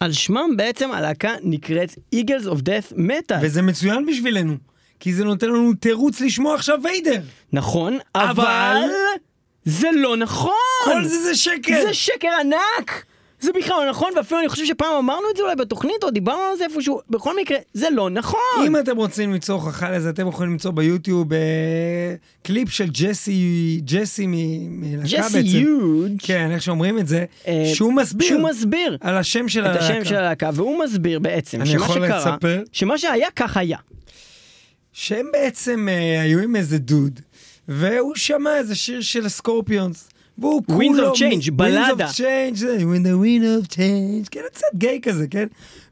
Speaker 1: על שמם בעצם הלהקה נקראת Eagles of Death Metal
Speaker 3: וזה מצוין בשבילנו.
Speaker 4: כי זה נותן לנו תירוץ לשמוע עכשיו ויידר.
Speaker 1: נכון, אבל...
Speaker 4: אבל-
Speaker 1: זה לא נכון!
Speaker 4: כל זה זה שקר.
Speaker 1: זה שקר ענק! זה בכלל לא נכון, ואפילו אני חושב שפעם אמרנו את זה אולי בתוכנית, או דיברנו על זה איפשהו, בכל מקרה, זה לא נכון!
Speaker 4: אם אתם רוצים למצוא הוכחה לזה, אתם יכולים למצוא ביוטיוב אה, קליפ של ג'סי, ג'סי מלהקה
Speaker 1: ג'סי
Speaker 4: בעצם.
Speaker 1: יוז
Speaker 4: כן, איך שאומרים את זה,
Speaker 1: אה,
Speaker 4: שהוא מסביר
Speaker 1: שהוא מסביר
Speaker 4: על השם של
Speaker 1: את
Speaker 4: הלהקה.
Speaker 1: השם של הלהקה, והוא מסביר בעצם
Speaker 4: אני
Speaker 1: שמה
Speaker 4: יכול
Speaker 1: שקרה? שמה שהיה כך היה.
Speaker 4: שהם בעצם אה, היו עם איזה דוד, והוא שמע איזה שיר של הסקורפיונס. והוא כולו...
Speaker 1: בלדה.
Speaker 4: Winds of Change, זה, When the wind of change, כן, קצת גיי כזה, כן?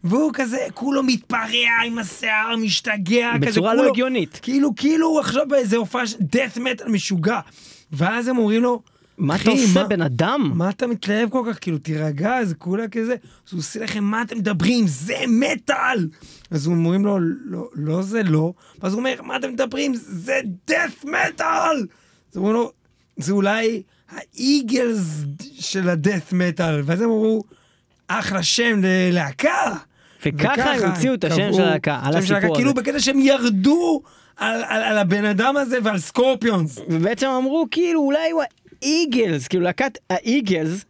Speaker 4: והוא כזה, כולו מתפרע עם השיער, משתגע, כזה,
Speaker 1: בצורה לא
Speaker 4: כולו-
Speaker 1: הגיונית.
Speaker 4: כאילו, כאילו הוא עכשיו באיזה הופעה של death metal משוגע. ואז הם אומרים לו,
Speaker 1: מה אתה
Speaker 4: "אחי,
Speaker 1: עושה,
Speaker 4: מה-
Speaker 1: בן אדם?
Speaker 4: מה אתה מתלהב כל כך? כאילו, תירגע, זה כולה כזה. אז הוא עושה לכם, מה אתם מדברים? זה מטאל! אז הוא אומרים לו, לא, לא זה לא. ואז הוא אומר, מה אתם מדברים? זה death metal! אז אומרים לו, זה אולי האיגלס של ה death metal. ואז הם אמרו, אחלה שם ללהקה.
Speaker 1: וככה הם המציאו את השם של הלהקה, על הסיפור
Speaker 4: כאילו
Speaker 1: הזה.
Speaker 4: בקטע שהם ירדו על, על, על הבן אדם הזה ועל סקורפיונס.
Speaker 1: ובעצם אמרו כאילו אולי הוא האיגלס, כאילו להקת האיגלס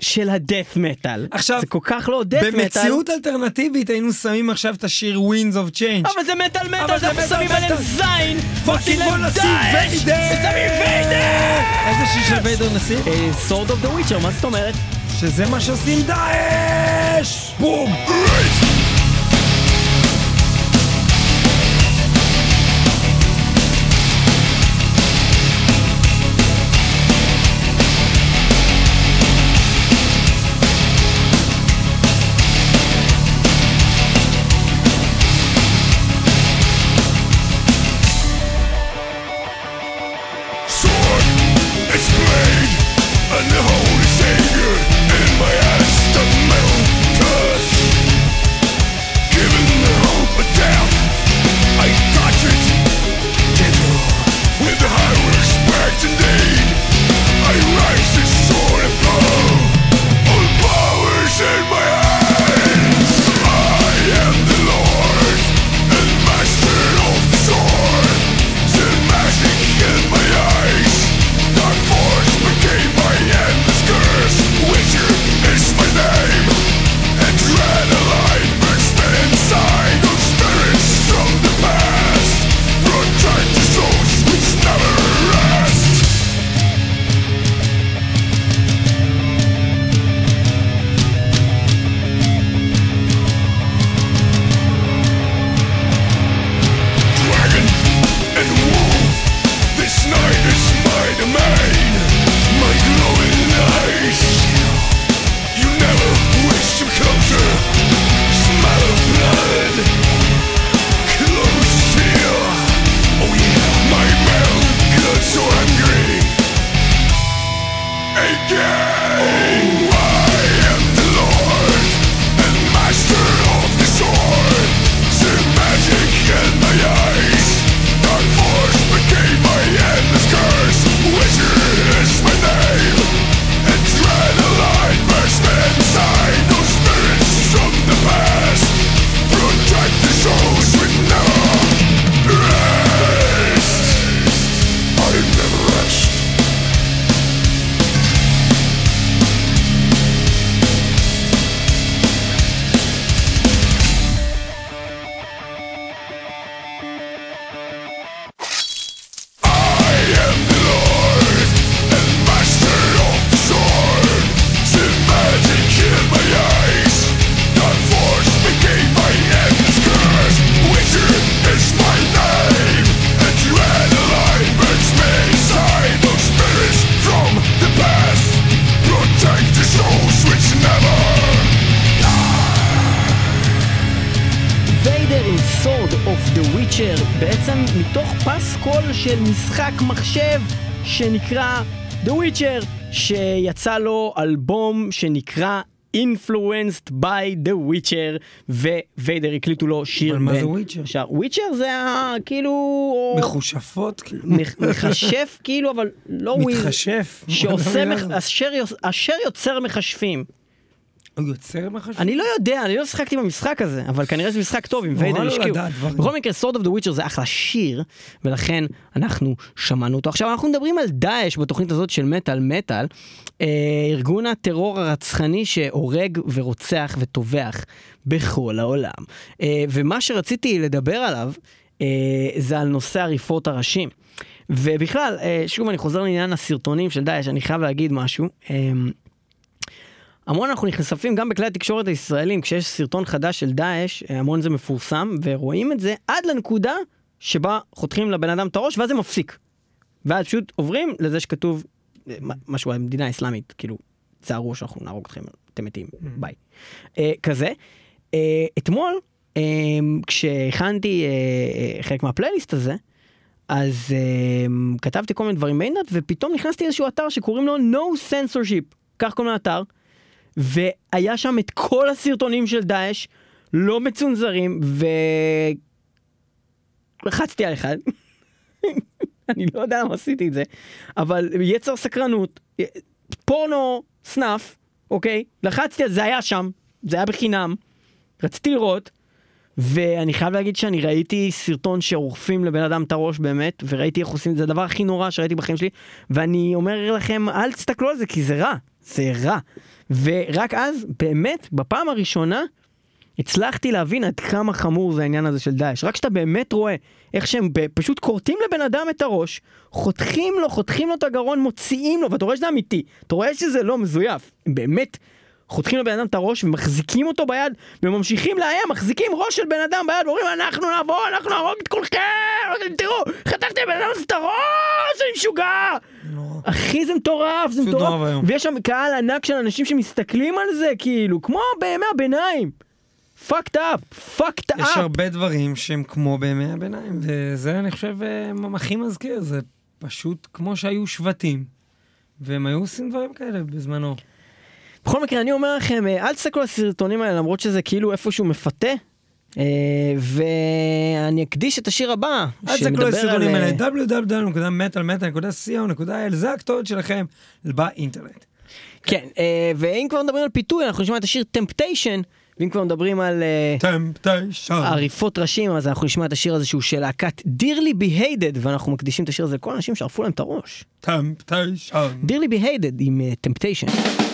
Speaker 1: של ה death metal.
Speaker 4: עכשיו,
Speaker 1: זה כל כך לא death metal.
Speaker 4: במציאות אלטרנטיבית היינו שמים עכשיו את השיר Winds of Change.
Speaker 1: אבל זה מטאל מטאל, אנחנו שמים עליהם. זין!
Speaker 4: בוא נשים
Speaker 1: דאעש! ושמים ויידר!
Speaker 4: איזה שיר של ויידר נשים?
Speaker 1: Sword of the Witcher, מה זאת אומרת?
Speaker 4: שזה מה שעושים דאעש! בום!
Speaker 1: שיצא לו אלבום שנקרא Influenced by The Witcher, Vader הקליטו לו שיר
Speaker 4: אבל מה זה Witcher?
Speaker 1: השאר. Witcher זה ה... כאילו...
Speaker 4: מכושפות, כאילו.
Speaker 1: מכשף כאילו, אבל לא wiz.
Speaker 4: מכשף.
Speaker 1: שעושה. אשר יוצר מכשפים.
Speaker 3: הוא יוצר מחשבים?
Speaker 1: אני לא יודע, אני לא שיחקתי במשחק הזה, אבל כנראה זה משחק טוב, עם ויידר
Speaker 3: לא
Speaker 1: השקיעו. בכל מקרה, Sword of the Witcher זה אחלה שיר, ולכן אנחנו שמענו אותו. עכשיו, אנחנו מדברים על דאעש בתוכנית הזאת של מטאל מטאל, אה, ארגון הטרור הרצחני שהורג ורוצח וטובח בכל העולם. אה, ומה שרציתי לדבר עליו, אה, זה על נושא עריפות הראשים. ובכלל, שוב אני חוזר לעניין הסרטונים של דאעש, אני חייב להגיד משהו. המון אנחנו נחשפים גם בכלי התקשורת הישראלים, כשיש סרטון חדש של דאעש, אה, המון זה מפורסם, ורואים את זה עד לנקודה שבה חותכים לבן אדם את הראש, ואז זה מפסיק. ואז פשוט עוברים לזה שכתוב אה, משהו על מדינה אסלאמית, כאילו, תצערו שאנחנו נהרוג אתכם, אתם מתים, ביי. אה, כזה. אתמול, כשהכנתי חלק מהפלייליסט הזה, אז כתבתי כל מיני דברים באינטרנט, ופתאום נכנסתי לאיזשהו אתר שקוראים לו No Censorship, כך קוראים לאתר, והיה שם את כל הסרטונים של דאעש, לא מצונזרים, ולחצתי על אחד. אני לא יודע למה עשיתי את זה, אבל יצר סקרנות, פורנו, סנאף, אוקיי? לחצתי על זה היה שם, זה היה בחינם, רציתי לראות, ואני חייב להגיד שאני ראיתי סרטון שעורפים לבן אדם את הראש באמת, וראיתי איך עושים את זה, הדבר הכי נורא שראיתי בחיים שלי, ואני אומר לכם, אל תסתכלו על זה, כי זה רע, זה רע. ורק אז, באמת, בפעם הראשונה, הצלחתי להבין עד כמה חמור זה העניין הזה של דאעש. רק כשאתה באמת רואה איך שהם פשוט כורתים לבן אדם את הראש, חותכים לו, חותכים לו את הגרון, מוציאים לו, ואתה רואה שזה אמיתי, אתה רואה שזה לא מזויף, באמת חותכים לבן אדם את הראש ומחזיקים אותו ביד, וממשיכים לאיים, מחזיקים ראש של בן אדם ביד, ואומרים אנחנו נבוא, אנחנו נהרוג את כולכם, תראו, חתכתי לבן אדם את הראש, אני משוגע! אחי זה מטורף, זה מטורף. ויש שם קהל ענק של אנשים שמסתכלים על זה, כאילו, כמו בימי הביניים. fucked up, fucked
Speaker 3: יש
Speaker 1: up.
Speaker 3: הרבה דברים שהם כמו בימי הביניים, וזה אני חושב אה, מה הכי מזכיר, זה פשוט כמו שהיו שבטים, והם היו עושים דברים כאלה בזמנו.
Speaker 1: בכל מקרה, אני אומר לכם, אה, אל תסתכלו על הסרטונים האלה, למרות שזה כאילו איפשהו מפתה. אה, ואני אקדיש את השיר הבא,
Speaker 3: אל תסתכלו על הסרטונים
Speaker 1: אה,
Speaker 3: האלה, www.metalmetal.co.il, זה הכתובת שלכם באינטרנט.
Speaker 1: כן, ואם כבר מדברים על פיתוי, אנחנו נשמע את השיר טמפטיישן, ואם כבר מדברים על
Speaker 3: טמפטיישן.
Speaker 1: עריפות ראשים, אז אנחנו נשמע את השיר הזה שהוא של להקת דירלי בהיידד, ואנחנו מקדישים את השיר הזה לכל האנשים שערפו להם את הראש.
Speaker 3: טמפטיישן.
Speaker 1: דירלי בהיידד עם טמפטיישן.
Speaker 5: Hold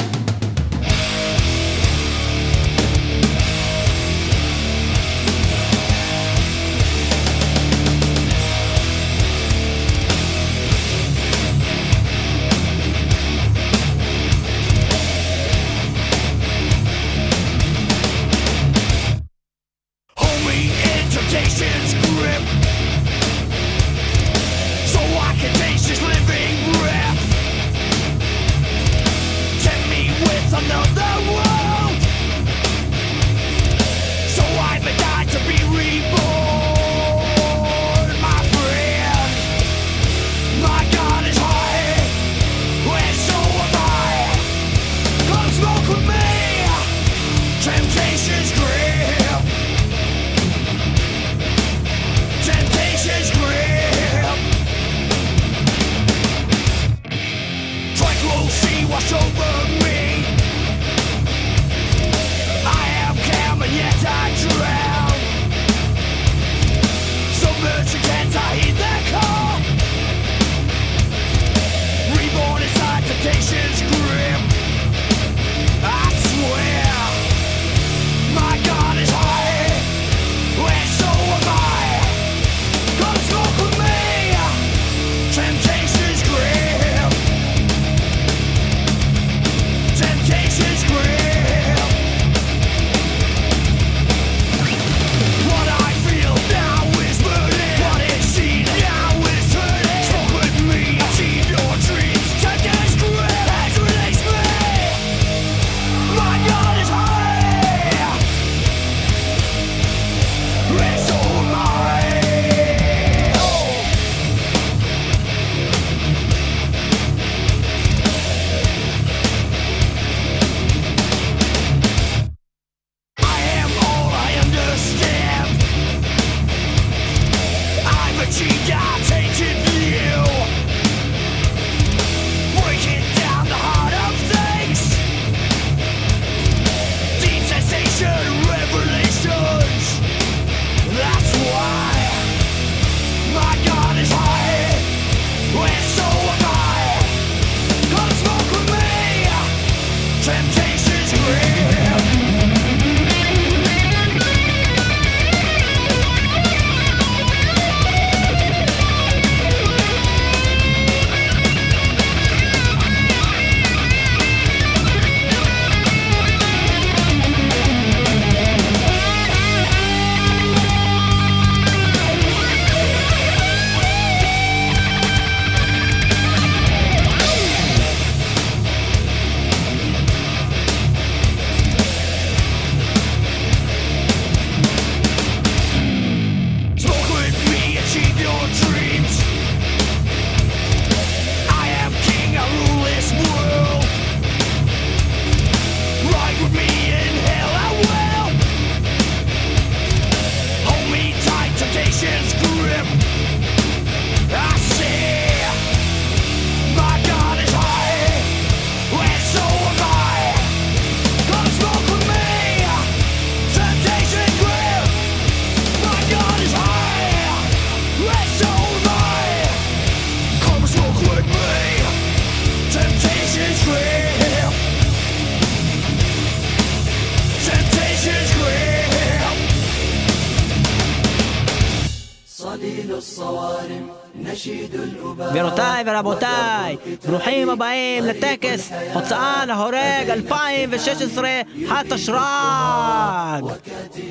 Speaker 1: גבירותיי ורבותיי, ברוכים הבאים לטקס הוצאה להורג 2016 חת אשרג.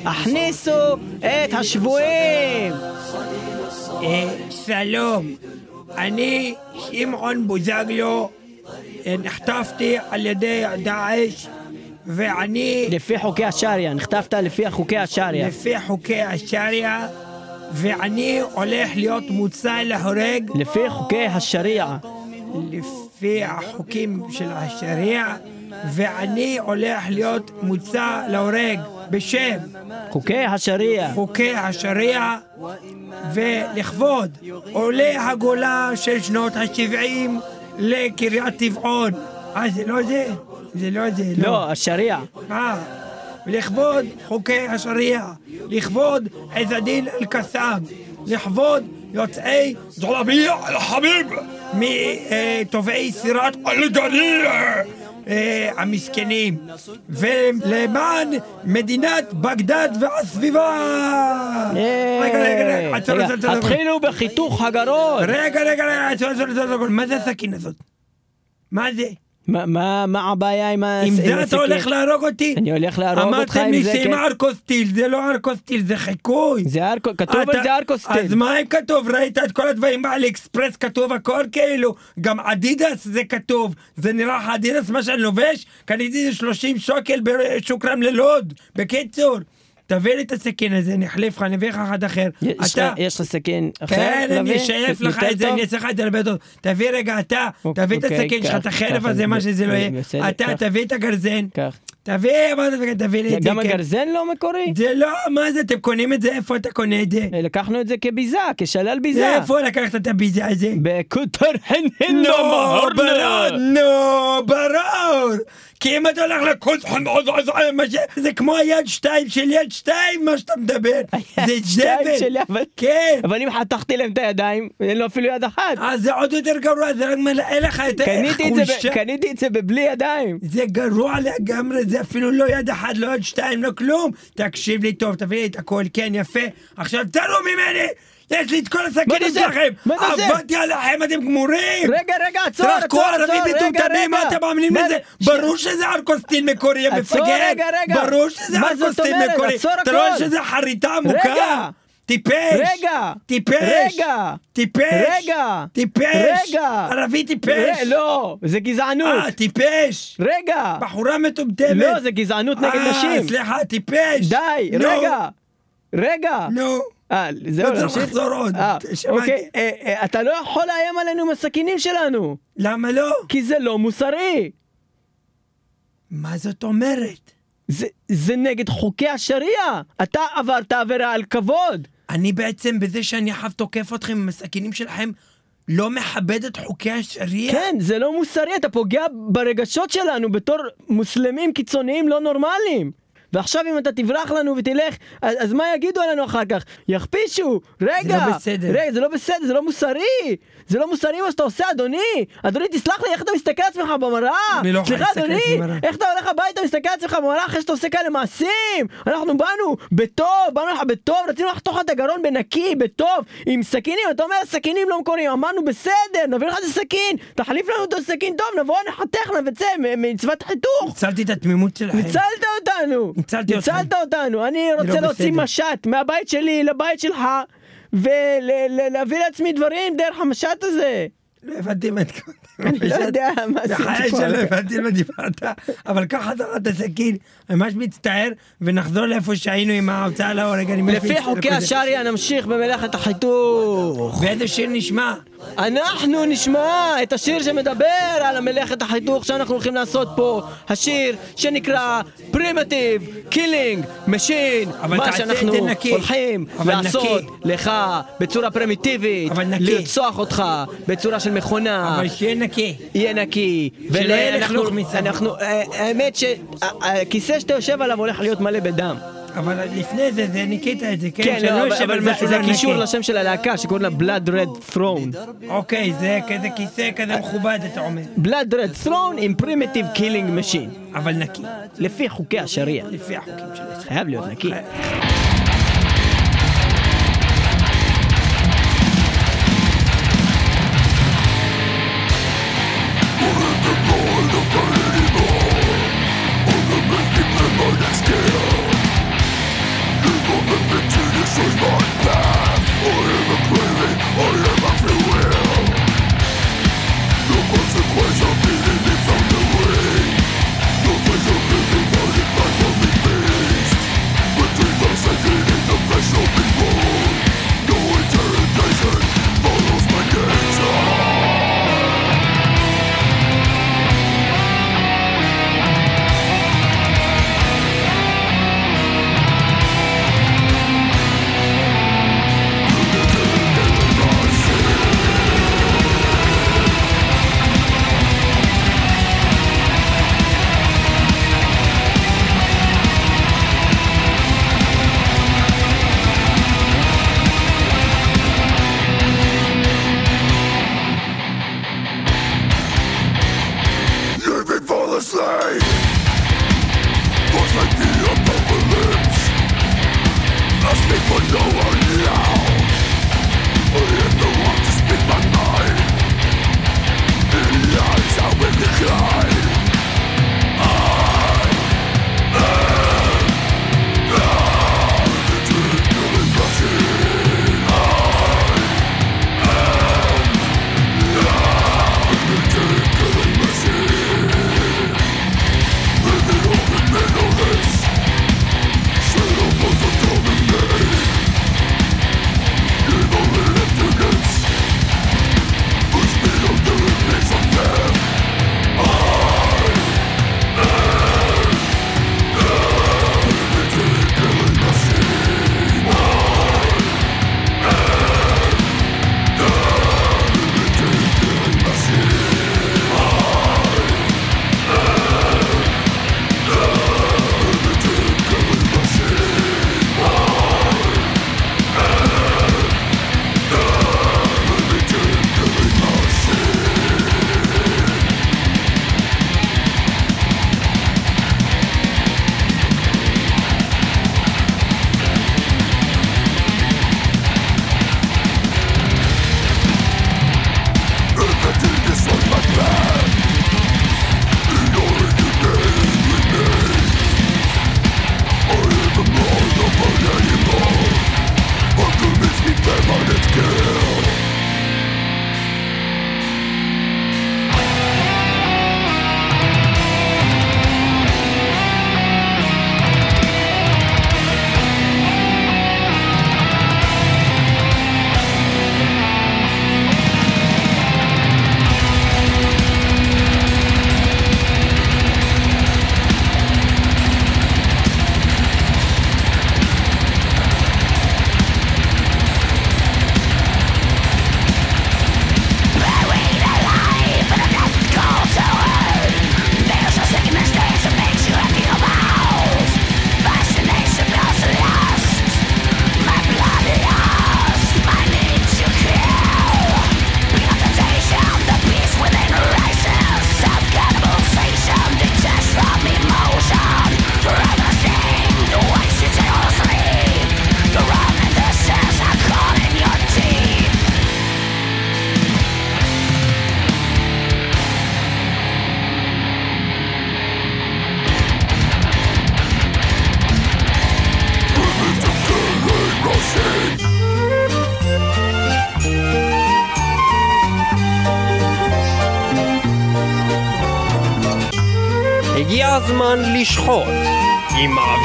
Speaker 1: הכניסו את השבויים.
Speaker 3: אה, שלום, אני שמעון בוזגלו, אה, נחטפתי על ידי דאעש ואני
Speaker 1: לפי חוקי השריעה, נכתבת לפי חוקי השריעה.
Speaker 3: לפי חוקי השריעה ואני הולך להיות מוצא להורג
Speaker 1: לפי חוקי השריעה.
Speaker 3: לפי החוקים של השריעה ואני הולך להיות מוצא להורג בשם
Speaker 1: חוקי השריעה.
Speaker 3: חוקי השריעה ולכבוד עולי הגולה של שנות ה-70 לקריית טבעון. אה, זה לא זה? זה לא זה, לא.
Speaker 1: לא, השריעה.
Speaker 3: אה, לכבוד חוקי השריעה, לכבוד עז א-דין אל-קסאם, לכבוד יוצאי ג'לביה אל-חביב מתובעי סירת אל-גריה אה, המסכנים ולמען מדינת בגדד והסביבה רגע, רגע, רגע, עצור,
Speaker 1: רגע,
Speaker 3: עצור, עצור, עצור.
Speaker 1: התחילו בחיתוך הגרון.
Speaker 3: רגע, רגע, רגע, עצור, עצור, עצור, עצור, מה זה הסכין הזאת? מה זה?
Speaker 1: מה- מה מה הבעיה עם ה...
Speaker 3: עם זה אתה
Speaker 1: הסכין?
Speaker 3: הולך להרוג אותי?
Speaker 1: אני הולך להרוג אותך
Speaker 3: אמרתם
Speaker 1: עם
Speaker 3: לי
Speaker 1: זה,
Speaker 3: שעם
Speaker 1: כן.
Speaker 3: ארקוסטיל, זה לא ארקוסטיל, זה חיקוי.
Speaker 1: זה ארקו, כתוב על זה ארקוסטיל.
Speaker 3: אז מה אם כתוב? ראית את כל הדברים באלי אקספרס כתוב הכל כאילו, גם אדידס זה כתוב, זה נראה לך אדידס מה שאני לובש? קניתי את זה 30 שקל בשוקרם ללוד. בקיצור, תביא לי את הסכין הזה, אני אחליף לך, אני אביא לך אחד אחר.
Speaker 1: יש. לך- סכין אחר?
Speaker 3: כן, אני? אשייף לך
Speaker 1: יותר
Speaker 3: את זה? אני אעשה לך את זה הרבה טוב. תביא רגע אתה,
Speaker 1: אוקיי,
Speaker 3: תביא את
Speaker 1: אוקיי,
Speaker 3: הסכין שלך,
Speaker 1: קח,
Speaker 3: את החרב הזה, מה
Speaker 1: זה-
Speaker 3: שזה לא יהיה. אתה. תביא את הגרזן. תביא, מה זה, תביא לי את זה.
Speaker 1: גם
Speaker 3: כן.
Speaker 1: הגרזן לא מקורי?
Speaker 3: זה לא, מה זה, אתם קונים את זה? איפה אתה קונה את זה?
Speaker 1: לקחנו את זה כביזה, כשלל ביזה.
Speaker 3: איפה לקחת את הביזה הזה?
Speaker 1: חן
Speaker 3: נו,
Speaker 1: לא
Speaker 3: ברור. נו, ברור. כי אם אתה הולך לקוץ זה כמו היד שתיים של יד שתיים, מה שאתה מדבר. זה זבל.
Speaker 1: אבל-
Speaker 3: כן.
Speaker 1: אבל אם חתכתי להם את הידיים, אין לו אפילו יד אחת.
Speaker 3: אז זה עוד יותר גרוע, זה רק מלאה לך את החולשה.
Speaker 1: קניתי את זה בבלי ידיים.
Speaker 3: זה גרוע לגמרי, זה אפילו לא יד אחת, לא יד שתיים, לא כלום. תקשיב לי טוב, תביא לי את הכל, כן, יפה. עכשיו תראו ממני! יש לי את כל הסכינים? שלכם! עבדתי עליכם, אתם גמורים!
Speaker 1: רגע, רגע, עצור, עצור, עצור, רגע,
Speaker 3: מטומטמים, מה
Speaker 1: רגע.
Speaker 3: אתם מאמינים לזה?
Speaker 1: זה?
Speaker 3: ברור שזה ארקוסטין מקורי, יא
Speaker 1: עצור,
Speaker 3: מפגר!
Speaker 1: רגע, רגע.
Speaker 3: ברור שזה ארקוסטין? מקורי! אתה רואה. שזה חריטה עמוקה?
Speaker 1: רגע.
Speaker 3: טיפש!
Speaker 1: רגע.
Speaker 3: טיפש!
Speaker 1: רגע.
Speaker 3: טיפש!
Speaker 1: רגע.
Speaker 3: טיפש!
Speaker 1: רגע.
Speaker 3: ערבי טיפש!
Speaker 1: לא, זה גזענות.
Speaker 3: אה, טיפש!
Speaker 1: רגע.
Speaker 3: בחורה מטומטמת!
Speaker 1: לא, זה גזענות נגד
Speaker 3: אה,
Speaker 1: נשים.
Speaker 3: סליחה, טיפש!
Speaker 1: די, רגע. רגע.
Speaker 3: נו.
Speaker 1: אה, זהו,
Speaker 3: לא צריך? לחזור עוד,
Speaker 1: אה. אוקיי, אה, אה, אתה לא יכול לאיים עלינו עם הסכינים שלנו,
Speaker 3: למה לא?
Speaker 1: כי זה לא מוסרי.
Speaker 3: מה זאת אומרת?
Speaker 1: זה, זה נגד חוקי השריעה. אתה עברת עבירה על כבוד.
Speaker 3: אני בעצם בזה שאני עכשיו תוקף אתכם עם הסכינים שלכם לא מכבד את חוקי השריעה?
Speaker 1: כן, זה לא מוסרי, אתה פוגע ברגשות שלנו בתור מוסלמים קיצוניים לא נורמליים. ועכשיו אם אתה תברח לנו ותלך, אז, אז מה יגידו עלינו אחר כך? יכפישו! רגע!
Speaker 3: לא בסדר.
Speaker 1: רגע, זה לא בסדר, זה לא מוסרי! זה לא מוסרי מה שאתה עושה, אדוני! אדוני, תסלח לי, איך אתה מסתכל על עצמך במראה?
Speaker 3: אני לא יכול להסתכל על
Speaker 1: אדוני,
Speaker 3: עצמי במראה.
Speaker 1: איך אתה הולך הביתה ומסתכל על עצמך במראה אחרי שאתה עושה כאלה מעשים? אנחנו באנו בטוב, באנו לך בטוב, רצינו לחתוך את הגרון בנקי, בטוב, עם סכינים, אתה אומר סכינים לא מקוריים, אמרנו בסדר, נביא לך את הסכין, תחליף לנו את הסכין טוב, נבוא נחתך, נבצע מצוות חיתוך.
Speaker 3: ניצלתי את התמימות שלכם.
Speaker 1: ניצלת אותנו!
Speaker 3: ניצלתי אתכם.
Speaker 1: ניצלת אותנו! אני רוצה
Speaker 3: לא
Speaker 1: להוציא
Speaker 3: בסדר.
Speaker 1: משט מהבית שלי לבית שלך ולהביא לעצמי דברים דרך המשט הזה!
Speaker 3: לא הבנתי מה את
Speaker 1: אני לא יודע מה זה
Speaker 3: בחיי. שלא הבנתי מה דיברת, אבל קח חזרה את הסכין, ממש מצטער, ונחזור לאיפה שהיינו עם ההוצאה להורג,
Speaker 1: לפי חוקי. השריעה נמשיך במלאכת החיתוך.
Speaker 3: ואיזה שיר נשמע?
Speaker 1: אנחנו נשמע את השיר שמדבר על המלאכת החיתוך שאנחנו הולכים לעשות פה. השיר שנקרא Primitive Killing Machine.
Speaker 3: אבל
Speaker 1: מה שאנחנו. הולכים לעשות
Speaker 3: נקי.
Speaker 1: לך בצורה פרימיטיבית. לרצוח אותך בצורה של מכונה.
Speaker 3: אבל שיהיה נקי.
Speaker 1: יהיה נקי.
Speaker 3: שלא יהיה לכלוך
Speaker 1: אה, האמת שהכיסא שאתה יושב עליו הולך להיות מלא בדם.
Speaker 3: אבל לפני זה, זה ניקית את זה, כן?
Speaker 1: כן, לא, אבל- אבל זה- זה
Speaker 3: לא
Speaker 1: קישור
Speaker 3: נקי.
Speaker 1: לשם של הלהקה שקוראים לה Blood Red Throne.
Speaker 3: אוקיי, זה כזה כיסא כזה מכובד, אתה אומר.
Speaker 1: Blood Red Throne עם Primitive Killing Machine.
Speaker 3: אבל נקי,
Speaker 1: לפי חוקי השריעה.
Speaker 3: לפי החוקים של.
Speaker 1: חייב להיות נקי.
Speaker 2: is my
Speaker 6: path. I am a I am a free will. No consequence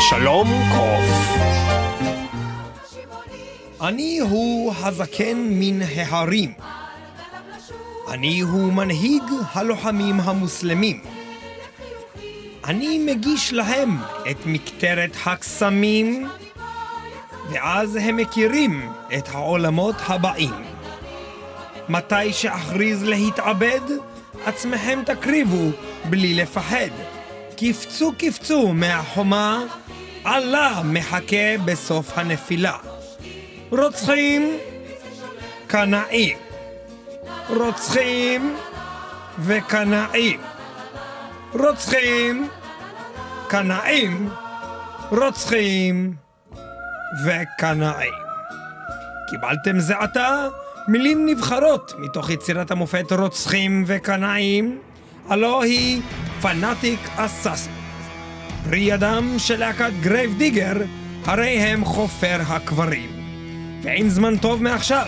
Speaker 6: עם אבשלום קוף.
Speaker 3: אני הוא הזקן מן ההרים. אני הוא מנהיג הלוחמים המוסלמים. אני מגיש להם את מקטרת הקסמים, ואז הם מכירים את העולמות הבאים. מתי שאכריז להתאבד, עצמכם תקריבו בלי לפחד. קפצו קפצו מהחומה, עלה מחכה בסוף הנפילה. רוצחים, קנאים. רוצחים וקנאים. רוצחים, קנאים, רוצחים וקנאים. קיבלתם זה עתה מילים נבחרות מתוך יצירת המופת רוצחים וקנאים, הלא היא Fanatic Assassins. פרי ידם של להקת Grave Digger, הרי הם חופר הקברים. ואין זמן טוב מעכשיו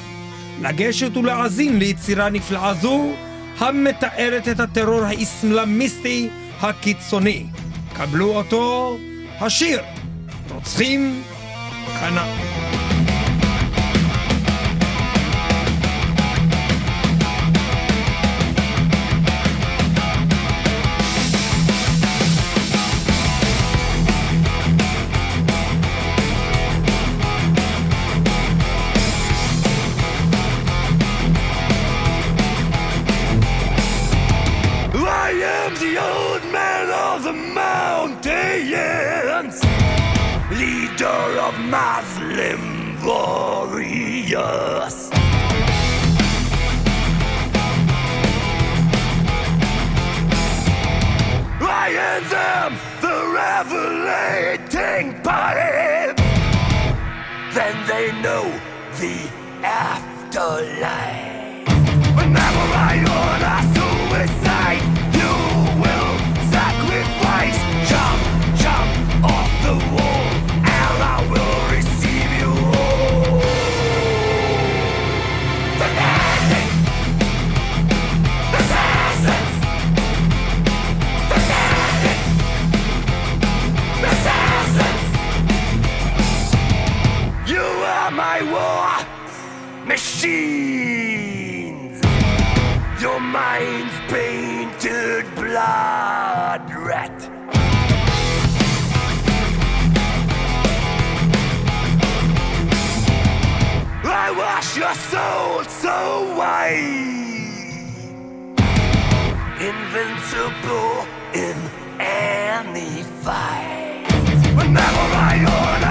Speaker 3: לגשת ולהאזין ליצירה נפלאה זו, המתארת את הטרור האסלאמיסטי הקיצוני. קבלו אותו, השיר, רוצחים קנאים.
Speaker 2: Muslim warriors. I am them, the revelating pipe. Then they know the afterlife. Whenever I order war machines. Your mind's painted blood red. I wash your soul so white, invincible in any fight. Whenever I order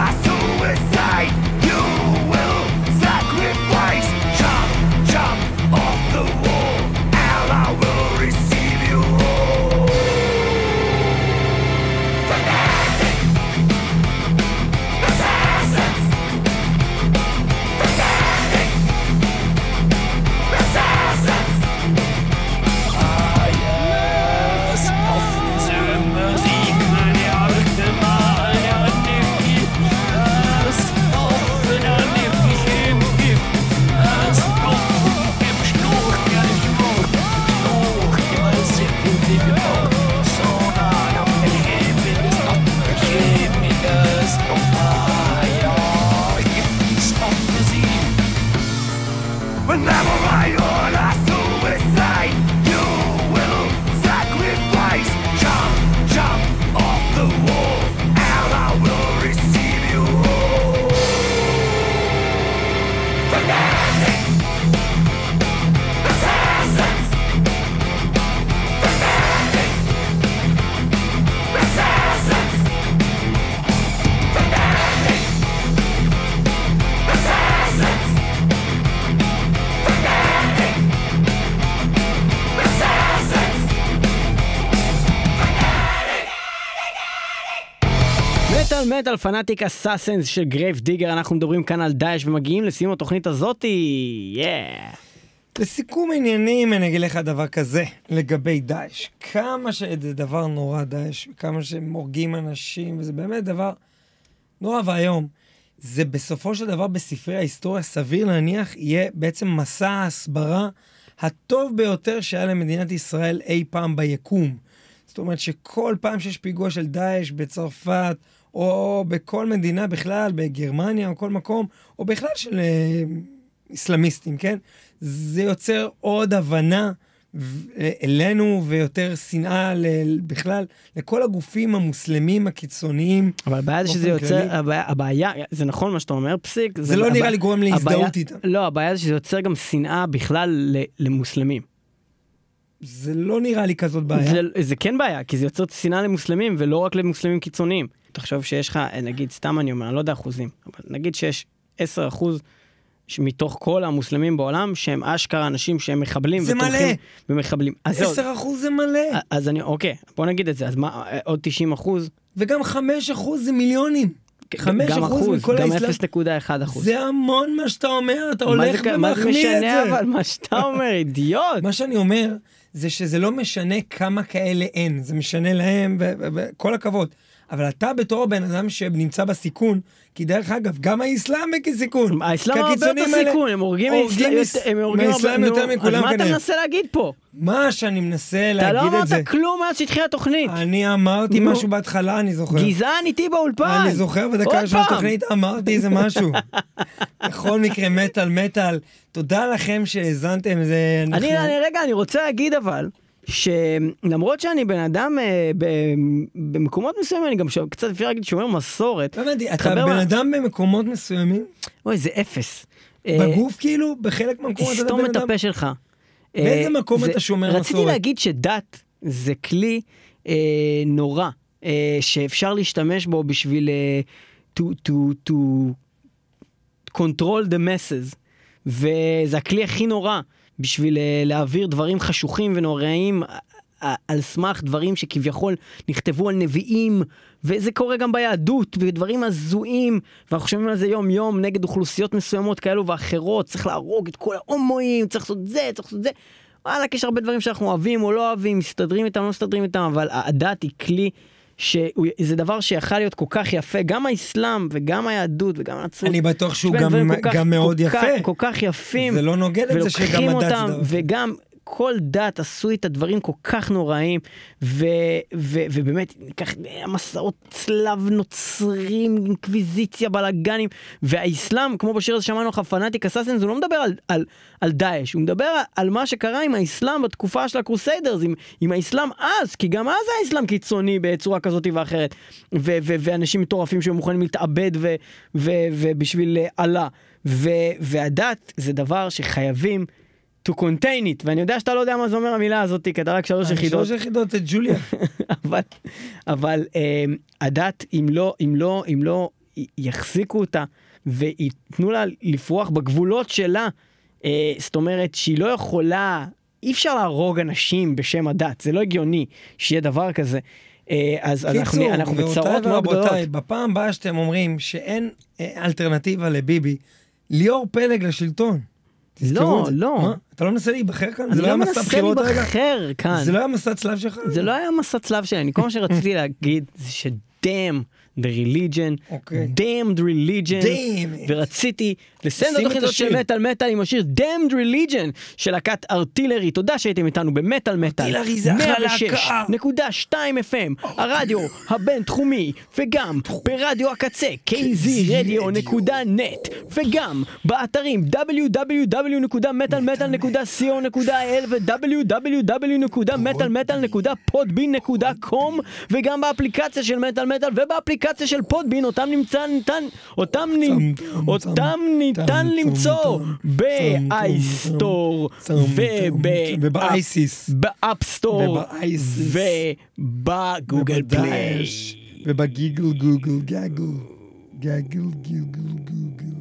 Speaker 2: מטאל Fanatic Assassins
Speaker 1: של Grave Digger, אנחנו מדברים כאן על דאעש ומגיעים לסיום התוכנית הזאתי, yeah.
Speaker 3: לסיכום עניינים אני אגיד לך דבר כזה לגבי דאעש. כמה שזה דבר נורא דאעש, כמה שהם הורגים אנשים, וזה באמת דבר נורא ואיום. זה בסופו של דבר בספרי ההיסטוריה סביר להניח יהיה בעצם מסע ההסברה הטוב ביותר שהיה למדינת ישראל אי פעם ביקום. זאת אומרת שכל פעם שיש פיגוע של דאעש בצרפת, או בכל מדינה בכלל, בגרמניה או כל מקום, או בכלל של אה, איסלאמיסטים, כן? זה יוצר עוד הבנה ו- אלינו ויותר שנאה ל- בכלל לכל הגופים המוסלמים הקיצוניים.
Speaker 1: אבל הבעיה זה שזה יוצר. הבעיה, הבעיה, זה נכון מה שאתה אומר, פסיק.
Speaker 3: זה לא
Speaker 1: הבעיה-
Speaker 3: נראה לי גורם להזדהות איתם.
Speaker 1: לא, הבעיה זה שזה יוצר גם שנאה בכלל ל- למוסלמים.
Speaker 3: זה לא נראה לי כזאת בעיה.
Speaker 1: זה, זה כן בעיה, כי זה יוצר שנאה למוסלמים ולא רק למוסלמים קיצוניים. תחשוב שיש לך, נגיד, סתם אני אומר, אני לא יודע אחוזים, אבל נגיד שיש 10 אחוז מתוך כל המוסלמים בעולם שהם אשכרה אנשים שהם מחבלים
Speaker 3: זה מלא.
Speaker 1: זהו,
Speaker 3: 10 אחוז זה מלא,
Speaker 1: אז אני, אוקיי, בוא נגיד את זה, אז מה, עוד 90 אחוז?
Speaker 3: וגם 5 אחוז זה מיליונים. 5
Speaker 1: גם
Speaker 3: אחוז
Speaker 1: אחוז,
Speaker 3: מכל
Speaker 1: גם
Speaker 3: האסלאם.
Speaker 1: 0.1 אחוז.
Speaker 3: זה המון מה שאתה אומר, אתה
Speaker 1: מה
Speaker 3: הולך
Speaker 1: זה- מה זה
Speaker 3: ומחמיא את
Speaker 1: משנה
Speaker 3: זה.
Speaker 1: אבל מה שאתה אומר, אידיוט.
Speaker 3: מה שאני אומר, זה שזה לא משנה כמה כאלה אין, זה משנה להם, וכל הכבוד. אבל אתה בתור הבן אדם שנמצא בסיכון, כי דרך אגב, גם האסלאם בסיכון.
Speaker 1: האסלאם הרבה יותר סיכון, הם הורגים
Speaker 3: מהאסלאם יותר מכולם
Speaker 1: אז מה אתה
Speaker 3: כנראה.
Speaker 1: מנסה להגיד פה?
Speaker 3: מה שאני מנסה
Speaker 1: אתה לא
Speaker 3: להגיד את זה,
Speaker 1: אמרת כלום מאז שהתחילה התוכנית.
Speaker 3: אני אמרתי. משהו בהתחלה, אני זוכר.
Speaker 1: גזען איתי באולפן.
Speaker 3: אני זוכר בדקה של. התוכנית אמרתי איזה משהו. בכל מקרה, מטאל מטאל. תודה לכם שהאזנתם, זה...
Speaker 1: אני רגע, אני רוצה להגיד אבל, שלמרות שאני בן אדם אה, ב, במקומות מסוימים, אני גם ש... קצת אפשר להגיד שומר מסורת.
Speaker 3: לא הבנתי, אתה בן
Speaker 1: מה-
Speaker 3: אדם במקומות מסוימים,
Speaker 1: אוי, זה אפס. אה,
Speaker 3: בגוף כאילו, בחלק מהמקומות אתה
Speaker 1: תסתום
Speaker 3: בן
Speaker 1: את
Speaker 3: אדם.
Speaker 1: הפה שלך.
Speaker 3: באיזה
Speaker 1: אה,
Speaker 3: מקום
Speaker 1: זה-
Speaker 3: אתה שומר
Speaker 1: רציתי
Speaker 3: מסורת?
Speaker 1: להגיד שדת זה כלי אה, נורא, אה, שאפשר להשתמש בו בשביל אה, to, to, to control the masses, וזה הכלי הכי נורא בשביל אה, להעביר דברים חשוכים ונוראים. ע- על סמך דברים שכביכול נכתבו על נביאים, וזה קורה גם ביהדות, ודברים הזויים, ואנחנו שומעים על זה יום יום נגד אוכלוסיות מסוימות כאלו ואחרות, צריך להרוג את כל ההומואים, צריך לעשות זה, צריך לעשות זה. וואלכ, יש הרבה דברים שאנחנו אוהבים או לא אוהבים, מסתדרים איתם, לא מסתדרים איתם, אבל הדת היא כלי שזה דבר שיכול להיות כל כך יפה, גם האסלאם וגם היהדות וגם הנצרות.
Speaker 3: אני בטוח שהוא גם-
Speaker 1: כל כך-
Speaker 3: גם מאוד
Speaker 1: כל כך-
Speaker 3: יפה.
Speaker 1: כל כך יפים.
Speaker 3: זה לא נוגד את זה שגם הדת זה דבר.
Speaker 1: וגם כל דת עשו את הדברים כל כך נוראים, ו, ו, ובאמת, ניקח מסעות צלב נוצרים, אינקוויזיציה, בלאגנים, והאסלאם, כמו בשיר הזה שמענו לך, פנאטיק אסאסינס, הוא לא מדבר על, על, על דאעש, הוא מדבר על מה שקרה עם האסלאם בתקופה של הקרוסיידרס, עם, עם האסלאם אז, כי גם אז האסלאם קיצוני בצורה כזאת ואחרת, ו, ו, ואנשים מטורפים שהיו מוכנים להתאבד ו, ו, ובשביל אה, אללה, והדת זה דבר שחייבים to contain it, ואני יודע שאתה לא יודע מה זה אומר המילה הזאת, כי אתה רק שלוש יחידות,
Speaker 3: שלוש יחידות את ג'וליה.
Speaker 1: אבל, אבל אה, הדת, אם לא, אם לא, אם לא יחזיקו אותה וייתנו לה לפרוח בגבולות שלה, אה, זאת אומרת שהיא לא יכולה, אי אפשר להרוג אנשים בשם הדת, זה לא הגיוני שיהיה דבר כזה. אה, אז אנחנו,
Speaker 3: קיצור,
Speaker 1: אנחנו
Speaker 3: גבירותיי
Speaker 1: בצרות מאוד גדולות.
Speaker 3: ורבותיי, בפעם הבאה שאתם אומרים שאין אה, אלטרנטיבה לביבי, ליאור פלג לשלטון.
Speaker 1: לא. לא.
Speaker 3: אתה לא מנסה להיבחר כאן?
Speaker 1: אני
Speaker 3: זה לא
Speaker 1: לא
Speaker 3: היה מסע
Speaker 1: מנסה
Speaker 3: בחירות רגע?
Speaker 1: להיבחר כאן.
Speaker 3: זה לא היה מסע צלב שלך?
Speaker 1: זה לא היה מסע צלב שלי, אני כל מה שרציתי להגיד זה שדאם, The Religion,
Speaker 2: אוקיי.
Speaker 1: Damned Religion,
Speaker 2: Damn.
Speaker 1: ורציתי לסיים את התוכנית
Speaker 2: את
Speaker 1: הזאת של. מטאל מטאל עם השיר Damned Religion של להקת ארטילרי, תודה שהייתם איתנו במטאל מטאל,
Speaker 2: ארטילרי זה אחלה להקה.
Speaker 1: 106.2 FM, הרדיו הבינתחומי, וגם ברדיו הקצה, kzradio.net, וגם באתרים www.metalmetal.co.il ו-www.metalmetal.podbean.com וגם באפליקציה של מטאל מטאל ובאפליקציה של פודבין, אותם נמצא ניתן, אותם נ- אותם ניתן למצוא
Speaker 2: ב
Speaker 1: iStore
Speaker 2: וב ISIS. ב
Speaker 1: App
Speaker 2: Store.
Speaker 1: וב Google Play.
Speaker 2: ובדאעש, ובגיגל גוגל גגל. גגל גיגל גוגל.